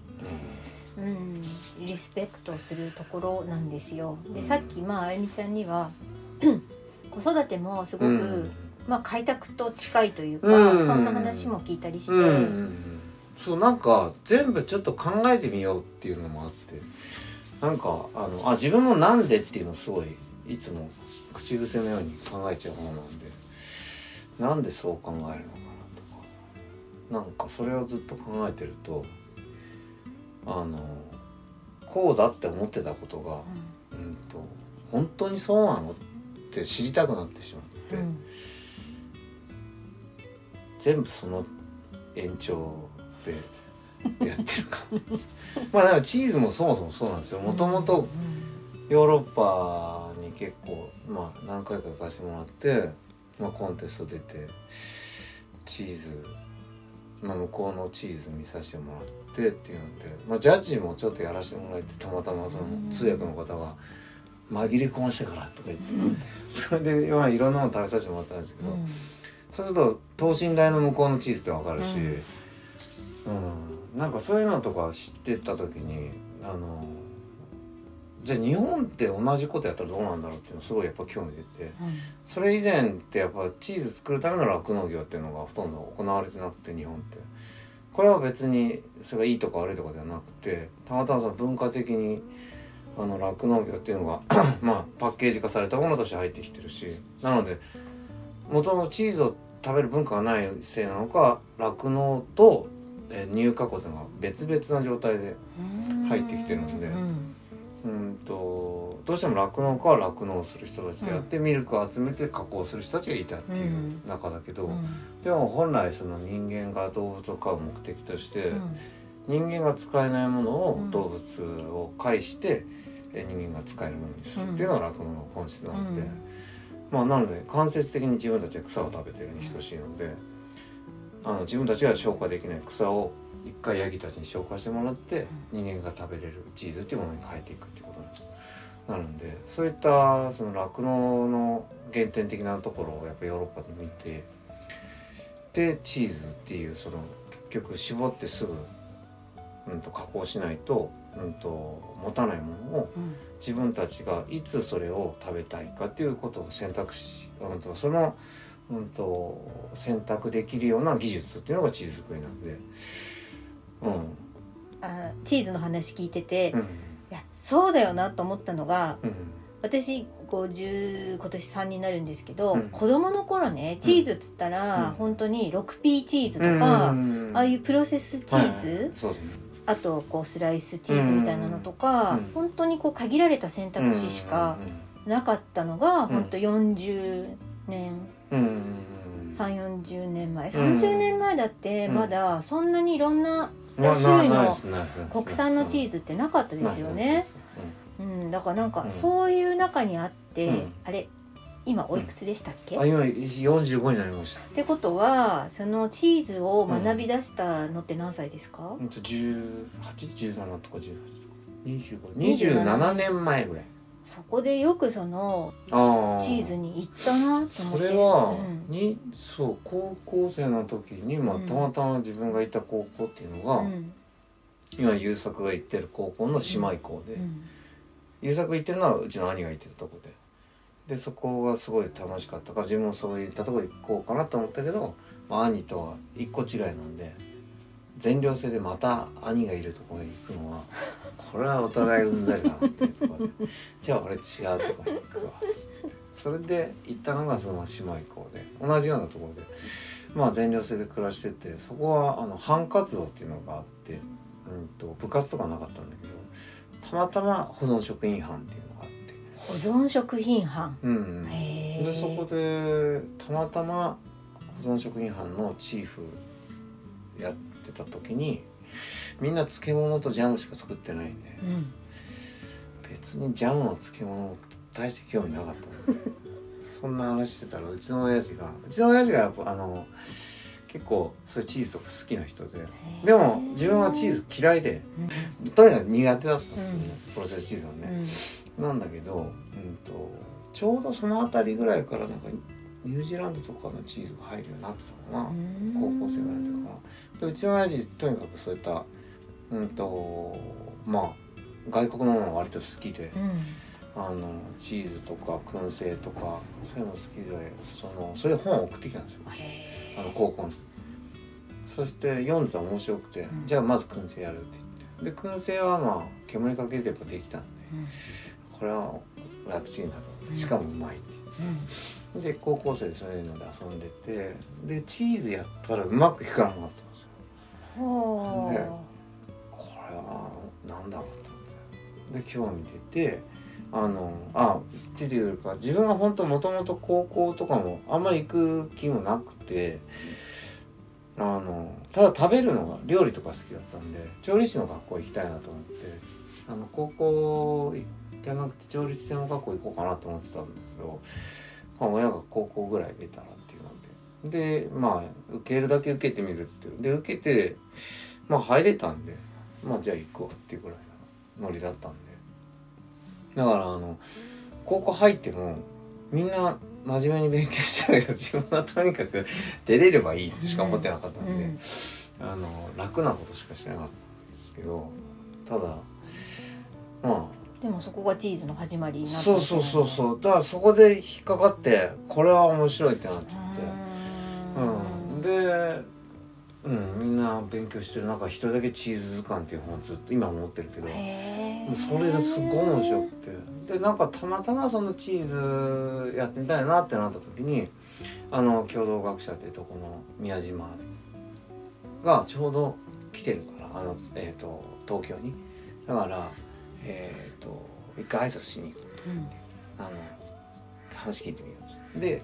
うん。リスペクトするところなんですよ。でうん。さっきまああゆみちゃんには 子育てもすごく、うん。まあ開拓と近いというか、うん。そんな話も聞いたりして、うん。そうなんか全部ちょっと考えてみようっていうのもあってなんかあのあ自分もなんでっていうのすごいいつも口癖のように考えちゃうものなんでなんでそう考えるの？かなんかそれをずっと考えてるとあのこうだって思ってたことが、うん。と本当にそうなのって知りたくなってしまって、うん。全部その延長で やってるか。まあでもチーズもそもそもそうなんですよ。もともとヨーロッパに結構まあ何回か行かせてもらって、まあ、コンテスト出てチーズ、まあ、向こうのチーズ見させてもらってっていうので、まあ、ジャッジもちょっとやらせてもらえてたまたまその通訳の方が「紛れ込ましてから」とか言って、それで、まあ、いろんなの食べさせてもらったんですけど、そうすると等身大の向こうのチーズってわかるし、うん。なんかそういうのとか知ってた時にあのじゃあ日本って同じことやったらどうなんだろうっていうのすごいやっぱ興味出て。それ以前ってやっぱチーズ作るための酪農業っていうのがほとんど行われてなくて日本って。これは別にそれがいいとか悪いとかではなくてたまたまその文化的にあの酪農業っていうのが まあパッケージ化されたものとして入ってきてるし。なのでもともとチーズを食べる文化がないせいなのか酪農と、えー乳加工というのが別々な状態で入ってきてるんで。うんとどうしても酪農家は酪農する人たちであって、ミルクを集めて加工する人たちがいたっていう中だけど、でも本来その人間が動物を飼う目的として、人間が使えないものを動物を介して、え人間が使えるものにするっていうのが酪農の本質なので、うん。まあなので間接的に自分たちが草を食べてるに等しいのであの自分たちが消化できない草を一回ヤギたちに消化してもらって人間が食べれるチーズっていうものに変えていくっていうことになるんでそういったその酪農の原点的なところをやっぱヨーロッパで見てでチーズっていうその結局絞ってすぐ、うん、と加工しないと,、うん、と持たないものを自分たちがいつそれを食べたいかっていうことを選択し、うん、とその、うん、と選択できるような技術っていうのがチーズ作りなんで。うん。あチーズの話聞いてて、いうん。やそうだよなと思ったのがうん。私50今年3になるんですけど、うん。子供の頃ねチーズっつったら、うん。本当に 6P チーズとか、うん。ああいうプロセスチーズ、はいあとこうスライスチーズみたいなのとか、うん。本当にこう限られた選択肢しかなかったのが、ん。本当40年うんうん3 4 0年前。うん。30年前だってうんまだそんなにいろんなまあ種類の国産のチーズってなかったですよね。うん、だからなんかうん。そういう中にあって、うん。あれ今おいくつでしたっけ、あ今45になりました。ってことはそのチーズを学び出したのって何歳ですか、ほんと1817とか18とか。25 27年前ぐらいそこでよくそのチーズに行ったなと思って。それは、うん。にそう高校生の時に、まあ、うんたまたま自分がいた高校っていうのが、うん。今優作が行ってる高校の姉妹校で、うん。優作行ってるのはうちの兄が行ってたとこで。でそこがすごい楽しかったから自分もそういったとこ行こうかなと思ったけど、まあ、兄とは一個違いなんで全寮制でまた兄がいるところに行くのはこれはお互いうんざりだなっていうとこ。ろでじゃあ俺違うとこ。ろに行くわそれで行ったのがその姉妹校で。同じようなところで。まあ全寮制で暮らしててそこはあの班活動っていうのがあって、うん、と部活とかなかったんだけど。たまたま保存食品班っていうのがあって。保存食品班。うん、でそこでたまたま保存食品班のチーフやってた時にみんな漬物とジャムしか作ってないんでうん。別にジャムの漬物大して興味なかったんで そんな話してたらうちの親父がうちの親父がやっぱあの結構そういうチーズとか好きな人ででも自分はチーズ嫌いでとにかく苦手だったんですよね、プロセスチーズはね。なんだけど、うん、とちょうどその辺りぐらいからなんかニュージーランドとかのチーズが入るようになってたのかな、高校生ぐらいの時から。でうちの親父とにかくそういったうんとまあ外国のものが割と好きで、あのチーズとか燻製とかそういうの好きでそのそれで本を送ってきたんですよ。あの高校にそして読んでたら面白くて、うん。じゃあまず燻製やるって言って。で燻製はまあ煙かければできたんでこれは楽ちんだと。しかもうまいってで高校生でそういうので遊んでてでチーズやったらうまくいかなかったんですよなんだろうと思って。で興味出てあのあっていうか自分が本当もともと高校とかもあんまり行く気もなくてあのただ食べるのが料理とか好きだったんで調理師の学校行きたいなと思ってあの高校じゃなくて調理師専門学校行こうかなと思ってたんだけど、まあ、親が高校ぐらい出たらっていうので。でまあ受けるだけ受けてみるっつって。で受けてまあ入れたんで。まあじゃあ行くわっていうぐらいのノリだったんで。だからあの高校入ってもみんな真面目に勉強してたけど自分はとにかく出れればいいってしか思ってなかったんで、あの楽なことしかしてなかったんですけどただまでもそこがチーズの始まりあになったそうそうそうそう。だからそこで引っかかってこれは面白いってなっちゃって。うん、で、うん、みんな勉強してる。中一人だけ「チーズ図鑑」っていう本をずっと今持ってるけど。もへうそれがすごい面白くて。でなんかたまたまそのチーズやってみたいなってなった時にあの共同学者っていうとこの宮島がちょうど来てるからあの、えー、と東京に。だからえっ、と一回挨拶しに行こううん。あの話聞いてみようで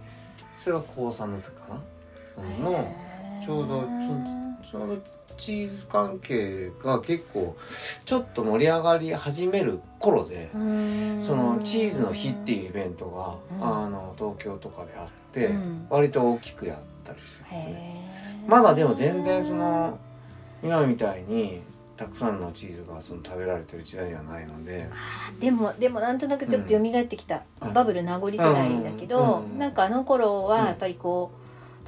それが高3の時かな、うんのちょうどちょうどチーズ関係が結構ちょっと盛り上がり始める頃で、そのチーズの日っていうイベントが、うん。あの東京とかであって、うん。割と大きくやったりするんですね。まだでも全然その今みたいにたくさんのチーズがその食べられてる時代ではないので、あでもでもなんとなくちょっと蘇ってきた、うんバブル名残世代だけど、うん。なんかあの頃うんはやっぱりこう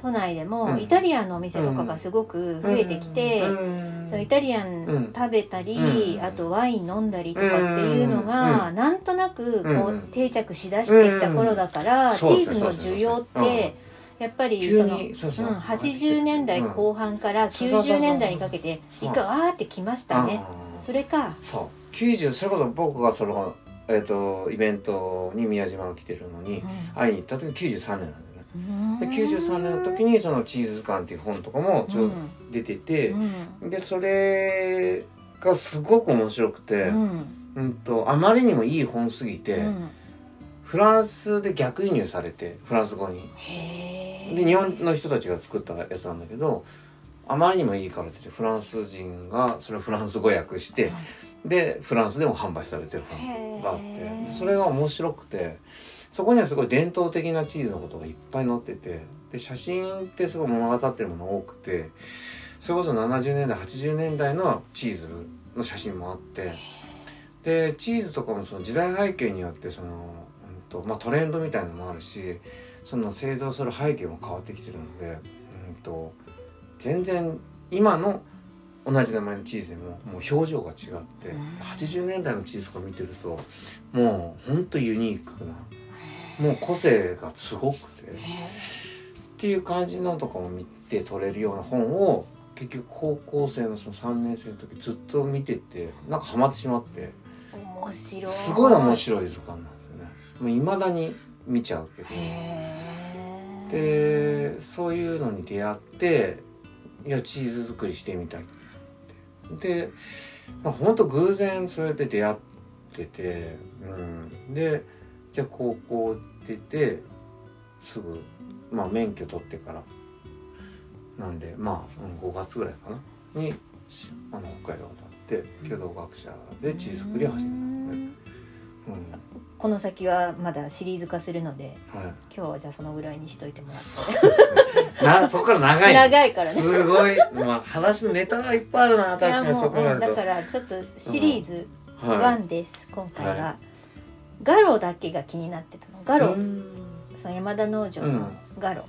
都内でもうん。イタリアンのお店とかがすごく増えてきて、うん。そのイタリアうん。ン食べたり、うん。あとワイン飲んだりとかっていうのが、うなんとなくこう、うん。定着しだしてきた頃だから、うん。チーズの需要って、やっぱり急その、にそうそう。うん、80年代後半から90年代にかけて一回わーってきましたね。うん。それか、そう。90それこそ僕がその、えー、とイベントに宮島が来てるのに会いに行った時93年なんだよ。ね。で93年の時にその「チーズ図鑑」っていう本とかもちょ出ててう、ん。でそれがすごく面白くて、ううんんとあまりにもいい本すぎて、うん。フランスで逆輸入されてフランス語に。で日本の人たちが作ったやつなんだけどあまりにもいいからってフランス人がそれをフランス語訳してでフランスでも販売されてる本があってそれが面白くてそこにはすごい伝統的なチーズのことがいっぱい載っててで写真ってすごい物語ってるもの多くてそれこそ70年代80年代のチーズの写真もあってでチーズとかもその時代背景によってその、うんとまあ、トレンドみたいなのもあるしその製造する背景も変わってきてるので、うん、と全然今の同じ名前のチーズでももう表情が違って、うん。80年代のチーズとか見てるともうほんとユニークなもう個性がすごくて。っていう感じのとかも見て取れるような本を結局高校生のその3年生の時ずっと見ててなんかハマってしまって。面白い。すごい面白い図鑑なんですよね。もう未だに見ちゃうけど。でそういうのに出会っていやチーズ作りしてみたいって。で、まあ、ほんと偶然そうやって出会ってて、うん、でじゃあ高校出てすぐ、まあ、免許取ってからなんでまあ、うん、5月ぐらいかな？にしあの北海道渡って共同学者でチーズ作りを始めた。ん。ですね。この先はまだシリーズ化するのでうんはい、今日はじゃあそのぐらいにしといてもらって。そうですね。な そこから長いね。長いからね。すごい、まあ、話のネタがいっぱいあるな、確かにそうこまでだからちょっとシリーズは1です、今回は、はガロだけが気になってた。のガい。ロ、うん。その山田農場のガロ、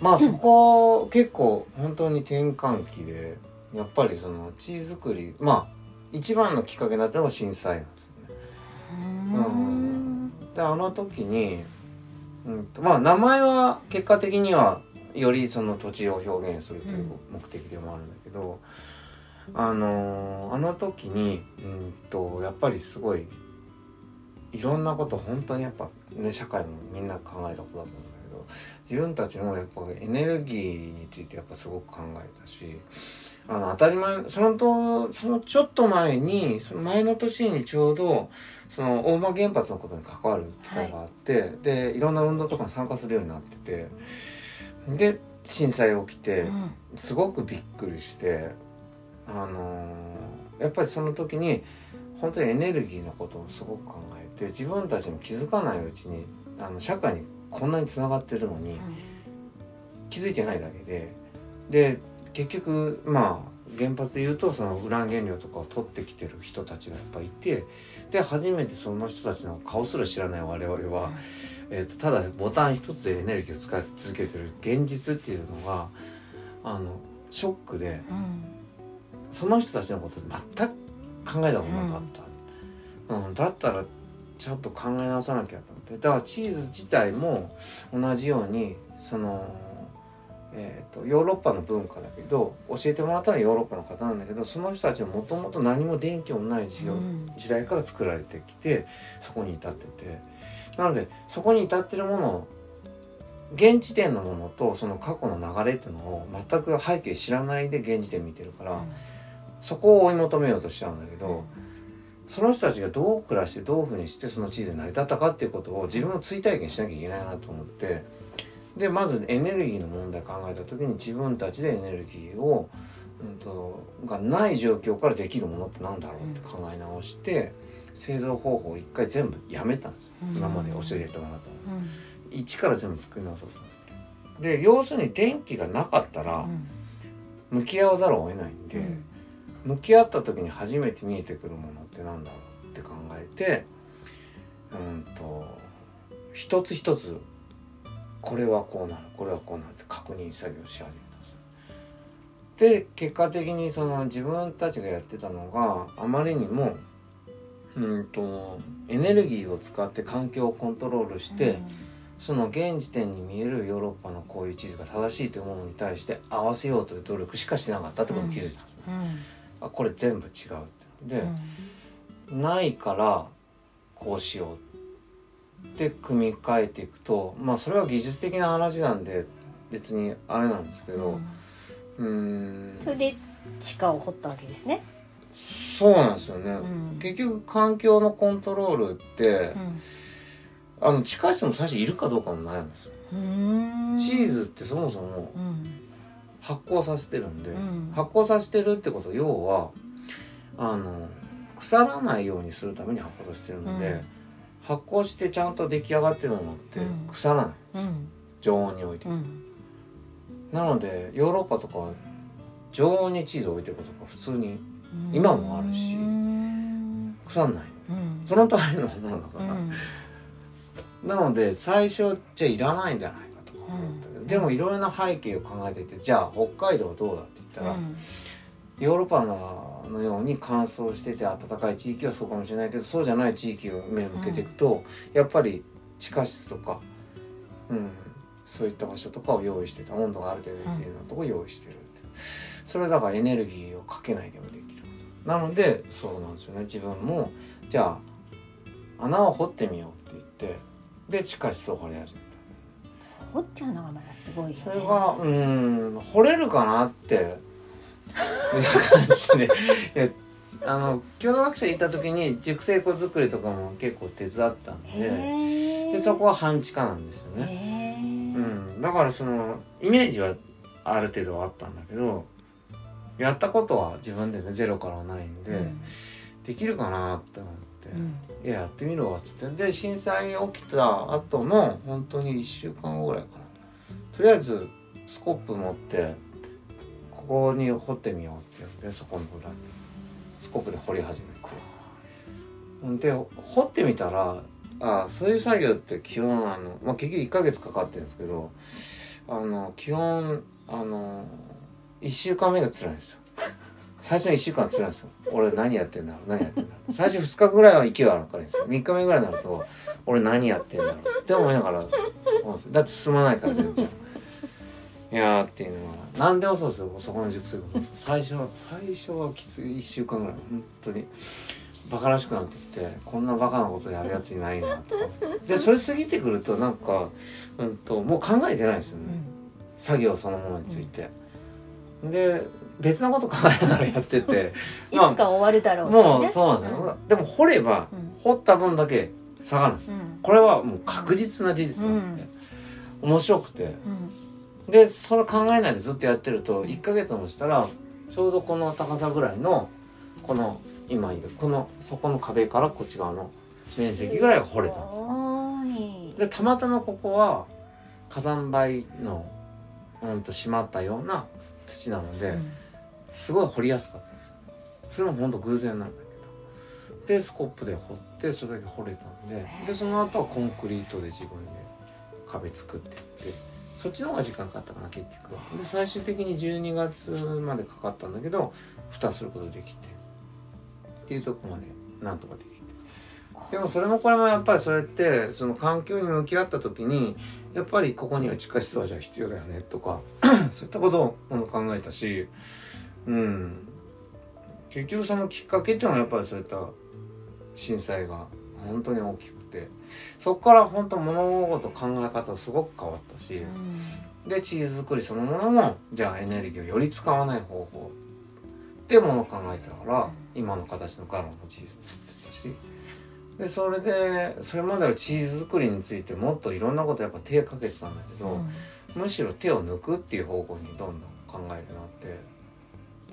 まあ、そこ、結構、本当に転換期で、やっぱりその、チーズ作り、まあ、一番のきっかけになったのが震災なんですよね。うん。で、あの時に、うんと、まあ、名前は結果的には、よりその土地を表現するという目的でもあるんだけど、あのあの時にうんとやっぱりすごいいろんなこと本当にやっぱね社会もみんな考えたことだと思うんだけど自分たちもやっぱエネルギーについてやっぱすごく考えたしあの当たり前そのとそのちょっと前にその前の年にちょうどその大間原発のことに関わる機会があって、はい、でいろんな運動とかに参加するようになっててで震災起きて、すごくびっくりしてあのー、やっぱりその時に本当にエネルギーのことをすごく考えて自分たちも気づかないうちにあの社会にこんなにつながってるのに、気づいてないだけでで結局まあ原発でいうとそのウラン原料とかを取ってきてる人たちがやっぱいてで初めてその人たちの顔すら知らない我々は、えーと、ただボタン一つでエネルギーを使い続けてる現実っていうのがあのショックで、うん、その人たちのこと全く考えたことなかった、うん、うん、だったらちょっと考え直さなきゃと思って。だからチーズ自体も同じようにそのえーと、ヨーロッパの文化だけど教えてもらったのはヨーロッパの方なんだけどその人たちはもともと何も電気もない時,、時代から作られてきてそこに至ってて。なのでそこに至ってるもの現時点のものとその過去の流れっていうのを全く背景知らないで現時点見てるから、うん、そこを追い求めようとしちゃうんだけど、うん、その人たちがどう暮らしてどういうふうにしてその地図で成り立ったかっていうことを自分の追体験しなきゃいけないなと思って。でまずエネルギーの問題考えた時に自分たちでエネルギーを、うんと、がない状況からできるものってなんだろうって考え直して、うん、製造方法を一回全部やめたんです。よ、うん、今まで教えてもらったの、うん、一から全部作り直そうと。思ってで要するに電気がなかったら向き合わざるを得ないんで、向き合った時に初めて見えてくるものってなんだろうって考えてうんと一つ一つこれはこうなのこれはこうなのって確認作業し始めたんですで結果的にその自分たちがやってたのがあまりにもうんとエネルギーを使って環境をコントロールして、うん、その現時点に見えるヨーロッパのこういう地図が正しいというものに対して合わせようという努力しかしてなかったってことに気づいたんです、うん、あこれ全部違うって。で、うん、ないからこうしようって組み替えていくとまあそれは技術的な話なんで別にあれなんですけどうん。それで地下を掘ったわけですね。そうなんですよね、うん、結局環境のコントロールって、うん、あの地下室も最初いるかどうかも悩んですよ。チーズってそもそも発酵させてるんで、うん、発酵させてるってこと要はあの腐らないようにするために発酵させてるんで、発酵してちゃんと出来上がってるものって腐らない、うん、常温に置いて、うん、なのでヨーロッパとかは常温にチーズ置いてることが普通に今もあるし腐んない、うん、そのためのものだから、なので最初じゃいらないんじゃないかとか思ったけど、でもいろいろな背景を考えててじゃあ北海道はどうだって言ったら、ヨーロッパのように乾燥してて暖かい地域はそうかもしれないけどそうじゃない地域を目向けていくと、うん、やっぱり地下室とか、うん、そういった場所とかを用意してて温度がある程度一定なとこ用意してるって、それだからエネルギーをかけないでもできる。なのでそうなんですよね。自分もじゃあ穴を掘ってみようって言ってで地下室を掘り始めた。掘っちゃうのがまだすごい、ね、それがうん掘れるかなっていう感じで。あの共同学者にいた時に熟成庫作りとかも結構手伝ったんででそこは半地下なんですよね、うん、だからそのイメージはある程度はあったんだけどやったことは自分でねゼロからはないんで、うん、できるかなって思って、うん、いややってみろっつって。で震災起きた後の本当に1週間後ぐらいかな。とりあえずスコップ持ってここに掘ってみようって言うんでそこの裏にスコップで掘り始めて。で掘ってみたらあそういう作業って基本あの、まあ、結局1ヶ月かかってるんですけどあの基本あの1週間目が辛いんですよ。最初の1週間辛いんですよ。俺何やってんだろう何やってんだろう。最初2日ぐらいは勢いあるからいいんですよ。3日目ぐらいになると俺何やってんだろうって思いながらだって進まないから全然。いやーっていうのは。何でもそうですよ。そこの熟成もそうです最初は最初はきつい。1週間ぐらい。本当に。バカらしくなってきてこんなバカなことやるやついないなとか。でそれ過ぎてくるとなんか、うん、ともう考えてないですよね、作業そのものについて。で別なこと考えながらやってて。いつか終わるだろうもうそうなんですよ、でも掘れば、掘った分だけ下がるんですよ、これはもう確実な事実なんで、面白くて、でそれ考えないでずっとやってると1ヶ月もしたらちょうどこの高さぐらいのこの今いるこのそこの壁からこっち側の面積ぐらいが掘れたんですよ。でたまたまここは火山灰のうんと締まったような土なので、うん、すごい掘りやすかったんですよ。それも本当偶然なんだけど。でスコップで掘ってそれだけ掘れたんででその後はコンクリートで自分で壁作っていって。そっちの方が時間かかったかな結局で最終的に12月までかかったんだけど蓋することできて。っていうとこまでなんとかできて。でもそれもこれもやっぱりそれってその環境に向き合った時にやっぱりここには地下室はじゃあ必要だよねとか そういったことを考えたしうん。結局そのきっかけっていうのはやっぱりそういった震災が本当に大きくてそこから本当物事考え方すごく変わったし、うん、でチーズ作りそのものもじゃあエネルギーをより使わない方法ってものを考えたから、今の形のガロンのチーズになってたし。でそれでそれまではチーズ作りについてもっといろんなことやっぱ手かけてたんだけど、うん、むしろ手を抜くっていう方向にどんどん考えるようになって。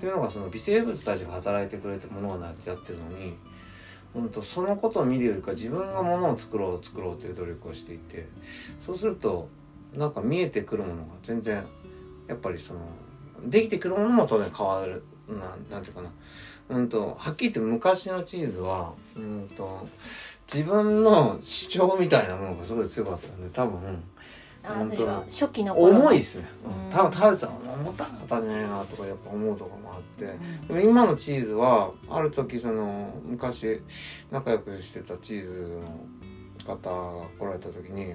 っていうのがその微生物たちが働いてくれてものが成り立ってるのにうんとそのことを見るよりか自分がものを作ろう作ろうという努力をしていてそうするとなんか見えてくるものが全然やっぱりそのできてくるものも当然変わるななんていうかな。うんとはっきり言って昔のチーズはうんと自分の主張みたいなものがすごい強かったんで多分。本当。初期の重いですね、うん、多分食べてたら重たかったんじゃないなとかやっぱ思うとこもあって、うん、でも今のチーズはある時その昔仲良くしてたチーズの方が来られた時に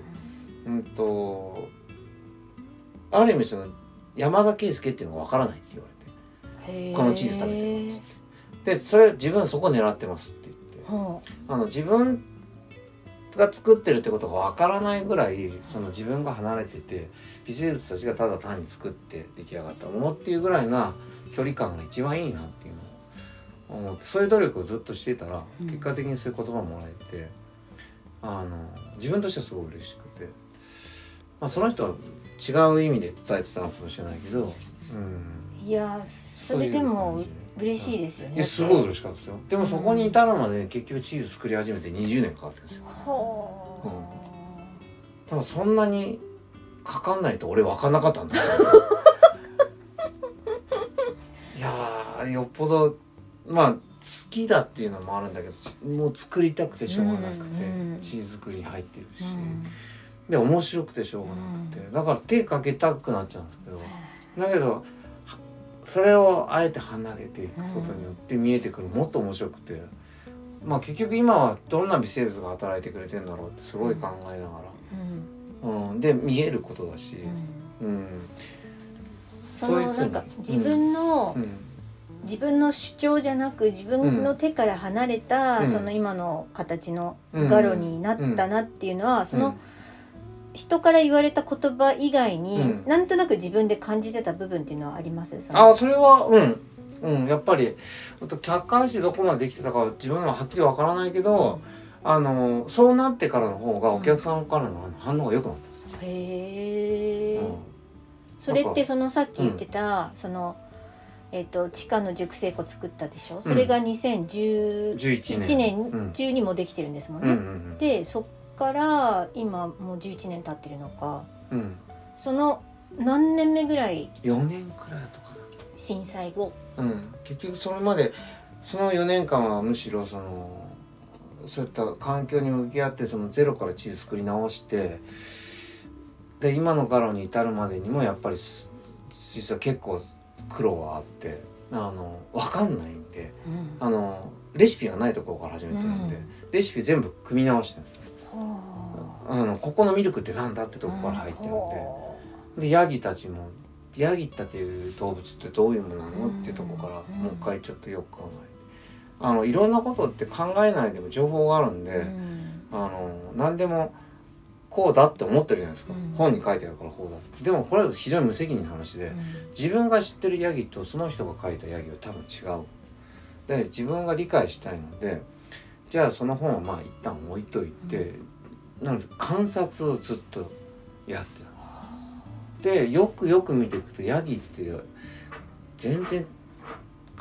うんとある意味その山田圭介っていうのがわからないって言われて。このチーズ食べてますって。でそれ自分そこ狙ってますって言って、あの自分が作ってるってことがわからないぐらいその自分が離れてて微生物たちがただ単に作って出来上がったものっていうぐらいな距離感が一番いいなっていうのを思ってそういう努力をずっとしてたら結果的にそういう言葉もらえて、あの自分としてはすごい嬉しくて、まあ、その人は違う意味で伝えてたのかもしれないけど、うん、いやそれでも嬉しいですよね、すごい嬉しかったですよ。でもそこに至るまで結局チーズ作り始めて20年かかってるんですよ、う。ん、ただそんなにかかんないと俺分かんなかったんだ いやよっぽどまあ好きだっていうのもあるんだけどもう作りたくてしょうがなくて、うんうん、チーズ作りに入ってるし、うん、で面白くてしょうがなくて、だから手かけたくなっちゃうんですけど。だけどそれをあえて離れていくことによって見えてくるもっと面白くて、まあ結局今はどんな微生物が働いてくれてんだろうってすごい考えながら、うん、で見えることだし、うん、そのなんか自分の、自分の主張じゃなく自分の手から離れた、その今の形のガロになったなっていうのは、その、人から言われた言葉以外に、うん、なんとなく自分で感じてた部分っていうのはあります？あそれはうん。うんやっぱり客観視どこまでできてたか自分ははっきりわからないけど、うん、あのそうなってからの方がお客さんからの反応が良くなったんですよ。へえ、うん、それってそのさっき言ってた、そのえーと、地下の熟成庫作ったでしょ、それが2011年中にもできてるんですもんね。うんうんうん、でそから今もう11年経ってるのか、うん、その何年目ぐらい？4年くらいとか震災後、うん、結局それまでその4年間はむしろそのそういった環境に向き合ってそのゼロから地図作り直してで今のガロに至るまでにもやっぱり実は結構苦労はあってあの分かんないんで、うん、あのレシピがないところから始めてるんで、うん、レシピ全部組み直してるんですあのここのミルクってなんだってとこから入ってるんで。でヤギたちもヤギったっていう動物ってどういうものなのってところからうんもう一回ちょっとよく考えて。あのいろんなことって考えないでも情報があるんで、あの何でもこうだって思ってるじゃないですか、うん。本に書いてあるからこうだって。でもこれは非常に無責任な話で、自分が知ってるヤギとその人が書いたヤギは多分違う。で自分が理解したいのでじゃあその本はまあ一旦置いといて、なので観察をずっとやってたでよくよく見ていくとヤギって全然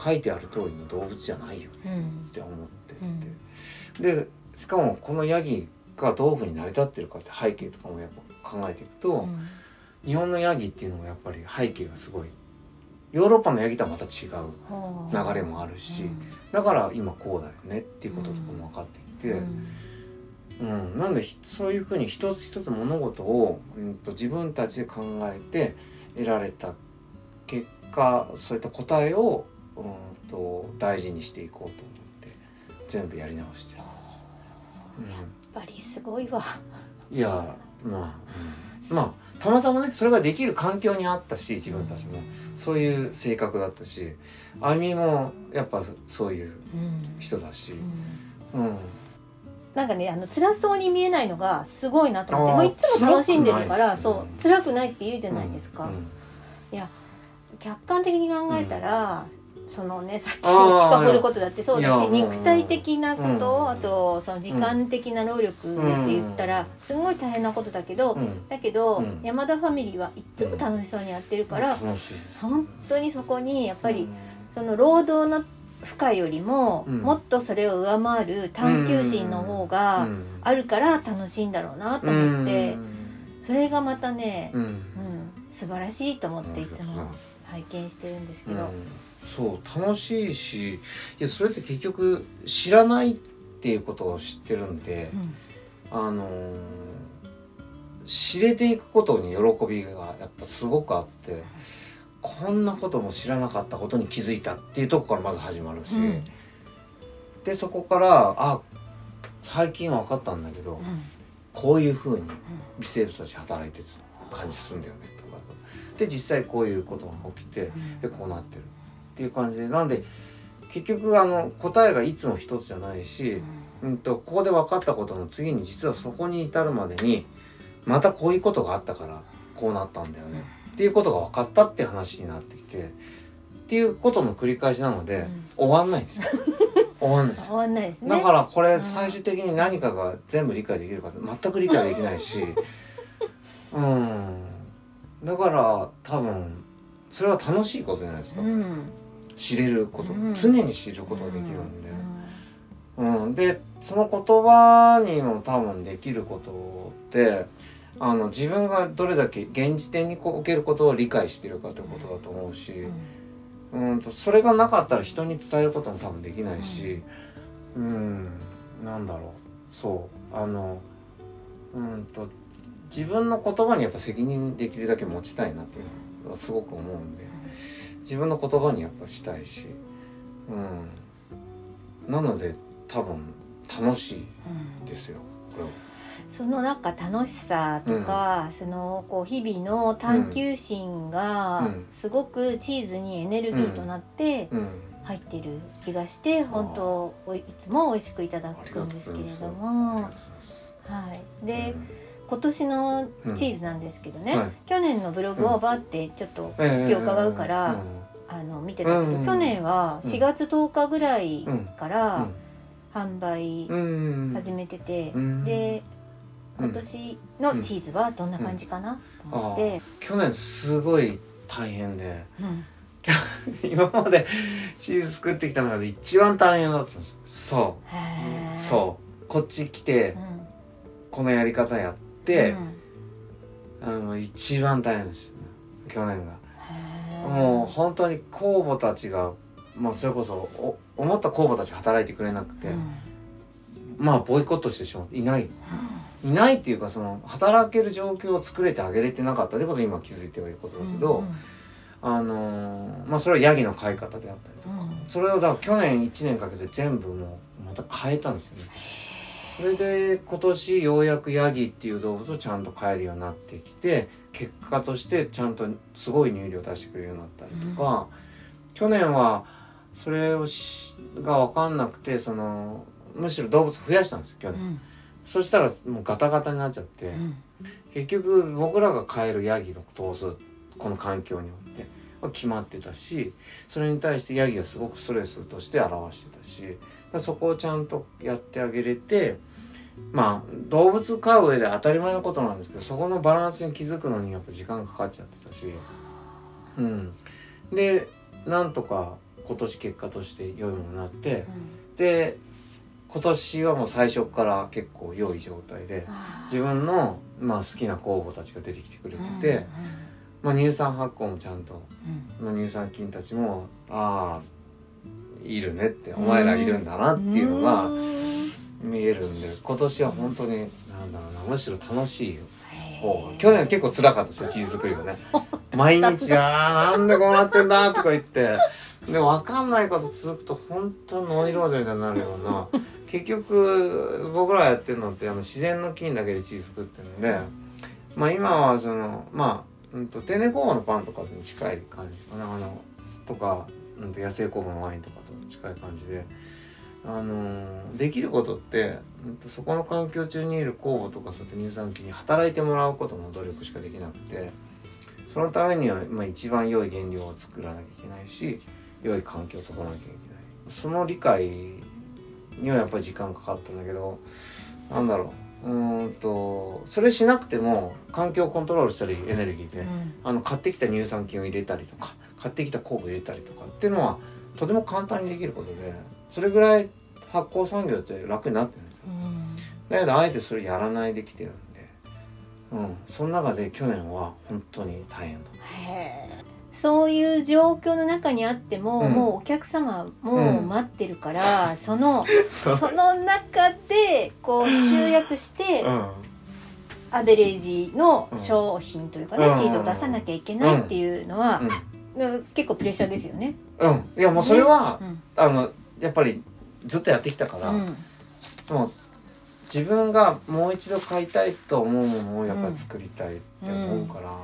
書いてある通りの動物じゃないよねうん。って思っていて、でしかもこのヤギがどういうふうに成り立ってるかって背景とかもやっぱ考えていくと、日本のヤギっていうのもやっぱり背景がすごい。ヨーロッパのヤギとはまた違う流れもあるし、だから今こうだよねっていうこととかも分かってきて、うん。なんでひそういうふうに一つ一つ物事を、うん、と自分たちで考えて得られた結果そういった答えを、うん、と大事にしていこうと思って全部やり直して。る、やっぱりすごいわ。うん、いやまあ、うん、まあたまたまねそれができる環境にあったし自分たちも。そういう性格だったしあみもやっぱそういう人だし、うん、なんかねあの辛そうに見えないのがすごいなと思ってもういつも楽しんでるから、ね。そう辛くないって言うじゃないですか、うん客観的に考えたら、そのねさっきの地下掘ることだってそうだし肉体的なこと、うん。あとその時間的な能力でって言ったら、すごい大変なことだけど、うん。だけど、うん。山田ファミリーはいつも楽しそうにやってるから、本当にそこにやっぱり、うんその労働の負荷よりも、うん。もっとそれを上回る探求心の方がうん。あるから楽しいんだろうなと思って、それがまたね、うん。うん素晴らしいと思っていつも拝見してるんですけど、うん、そう楽しいしいやそれって結局知らないっていうことを知ってるんで、あのー知れていくことに喜びがやっぱすごくあってこんなことも知らなかったことに気づいたっていうとこからまず始まるし、うん。でそこからあ最近分かったんだけど、こういうふうに微生物たち働いてる感じするんだよねとか。で実際こういうことが起きてでこうなってるっていう感じで。なんで結局あの答えがいつも一つじゃないし、うん、とここで分かったことの次に実はそこに至るまでにまたこういうことがあったからこうなったんだよねっていうことが分かったって話になってきてっていうことの繰り返しなので、終わんないんですよ。終わんないです終わんないですね。だからこれ最終的に何かが全部理解できるか全く理解できないし。うん。だから多分それは楽しいことじゃないですか、うん。知れること、うん。常に知ることができるんで、うん。でその言葉にも多分できることってあの自分がどれだけ現時点におけることを理解してるかってことだと思うし、うんとそれがなかったら人に伝えることも多分できないし、うん、なんだろう。そう。あのうんと自分の言葉にやっぱ責任できるだけ持ちたいなっていうのはすごく思うんで自分の言葉にやっぱしたいし、うん、なので多分楽しいですよこれは。そのなんか楽しさとか、そのこう日々の探求心がうん。すごくチーズにエネルギーとなってうん。入ってる気がして、本当おいいつも美味しくいただくんですけれども、はい、で、今年のチーズなんですけどね、はい去年のブログをバーってちょっと、ええ今日伺うからあの見てたけど、うん去年は4月10日ぐらいから販売うん。始めてて、うん。でうん今年のチーズはどんな感じかな？と思って、去年すごい大変で。うん。今までチーズ作ってきた中で一番大変だったんです。そう。そう。こっち来てうん。このやり方やってう、ん。あの一番大変です去年が。もう本当に酵母たちがまあそれこそお思った酵母たちが働いてくれなくて、うん。まあボイコットしてしまっていないいないっていうかその働ける状況を作れてあげれてなかったってことに今気づいてはいることだけど、うんあのーまあそれはヤギの飼い方であったりと。か、うん。それをだから去年1年かけて全部もうまた変えたんですよね。それで今年ようやくヤギっていう動物をちゃんと飼えるようになってきて結果としてちゃんとすごい乳量出してくれるようになったりとか、去年はそれをしが分かんなくてそのむしろ動物増やしたんですよ去年、そしたらもうガタガタになっちゃって、結局僕らが飼えるヤギの頭数この環境においては決まってたしそれに対してヤギはすごくストレスとして表してたしそこをちゃんとやってあげれてまあ動物飼う上で当たり前のことなんですけどそこのバランスに気づくのにやっぱ時間かかっちゃってたしうん。でなんとか今年結果として良いものになって、うん、で今年はもう最初から結構良い状態で自分の、まあ、好きな酵母たちが出てきてくれてて、うんうん、まあ、乳酸発酵もちゃんと、うん、乳酸菌たちもああいるねってお前らいるんだなっていうのが見えるんで今年は本当になんだろうなむしろ楽しい方が。去年は結構辛かったですよチーズ作りはね。毎日「ああなんでこうなってんだ」とか言ってで分かんないこと続くと本当ノイローゼみたいになるような 結局僕らやってるのってあの自然の菌だけでチーズ作ってるんでまあ今はそのまあ、うんと、天然酵母のパンとかに近い感じかなあのとか、うんと、野生酵母のワインとかと近い感じで。あのできることって、うん、とそこの環境中にいる酵母とかそうやって乳酸菌に働いてもらうことの努力しかできなくてそのためには、まあ、一番良い原料を作らなきゃいけないし良い環境を整えなきゃいけない。その理解にはやっぱり時間かかったんだけどなんだろう。うんとそれしなくても環境をコントロールしたりエネルギーで、うん、あの買ってきた乳酸菌を入れたりとか買ってきた酵母を入れたりとかっていうのはとても簡単にできることでそれぐらい発酵産業って楽になってるんですよ、うん、だけどあえてそれやらないできてるんで、うん、その中で去年は本当に大変だそういう状況の中にあっても、うん、もうお客様も待ってるから、うん、その その中でこう集約して、うん、アベレージの商品というかね、チーズを出さなきゃいけないっていうのは、結構プレッシャーですよね。うん、いやもうそれは、ね、あのやっぱりずっとやってきたから、もう自分がもう一度買いたいと思うものをやっぱり作りたいって思うから。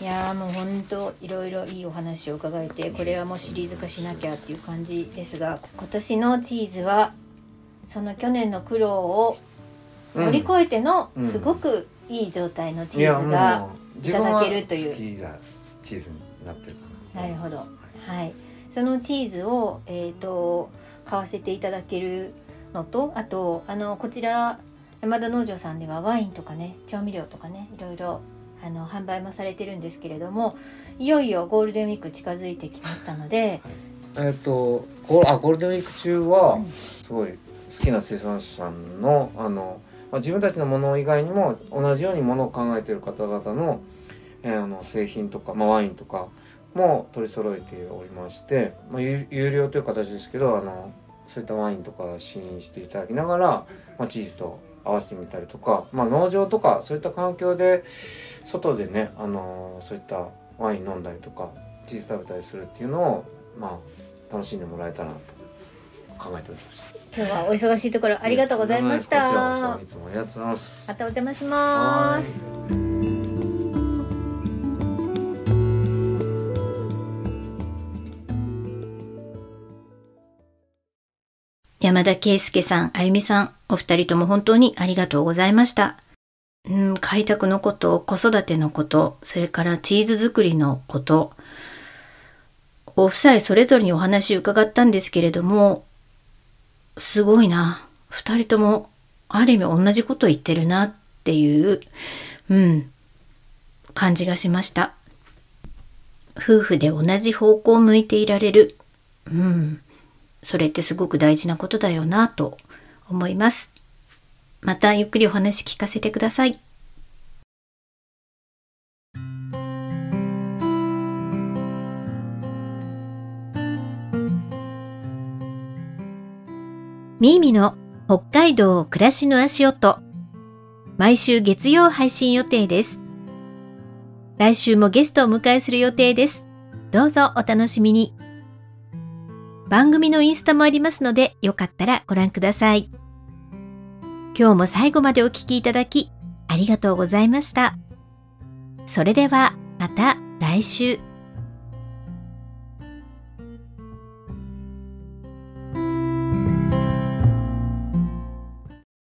いやもう本当いろいろいいお話を伺えてこれはもうシリーズ化しなきゃっていう感じですが今年のチーズはその去年の苦労を乗り越えてのすごくいい状態のチーズがいただけるという。好きなチーズになってるかな。なるほど。はい。そのチーズをえっ、ー、と買わせていただけるのとあとあのこちら山田農場さんではワインとかね調味料とかねいろいろあの販売もされてるんですけれどもいよいよゴールデンウィーク近づいてきましたので、えっ、とゴあゴールデンウィーク中はすごい好きな生産者さんのあの、まあ、自分たちのもの以外にも同じようにものを考えている方々の,、えー、あの製品とか、まあ、ワインとかも取り揃えておりまして、まあ、有料という形ですけどあのそういったワインとか試飲していただきながら、まあ、チーズと合わせてみたりとか、まあ、農場とかそういった環境で外でね、あのー、そういったワイン飲んだりとかチーズ食べたりするっていうのを、まあ、楽しんでもらえたらなと考えておりました。今日はお忙しいところありがとうございました。いつもありがとうございます。またお邪魔します。山田圭介さん、あゆみさん、お二人とも本当にありがとうございました。うん、開拓のこと、子育てのこと、それからチーズ作りのこと、お夫妻それぞれにお話伺ったんですけれども、すごいな。二人ともある意味同じこと言ってるなっていう、うん、感じがしました。夫婦で同じ方向を向いていられる。うん。それってすごく大事なことだよなと思います。またゆっくりお話聞かせてください。ミーミの北海道暮らしの足音。毎週月曜配信予定です。来週もゲストを迎えする予定です。どうぞお楽しみに。番組のインスタもありますので、よかったらご覧ください。今日も最後までお聴きいただき、ありがとうございました。それではまた来週。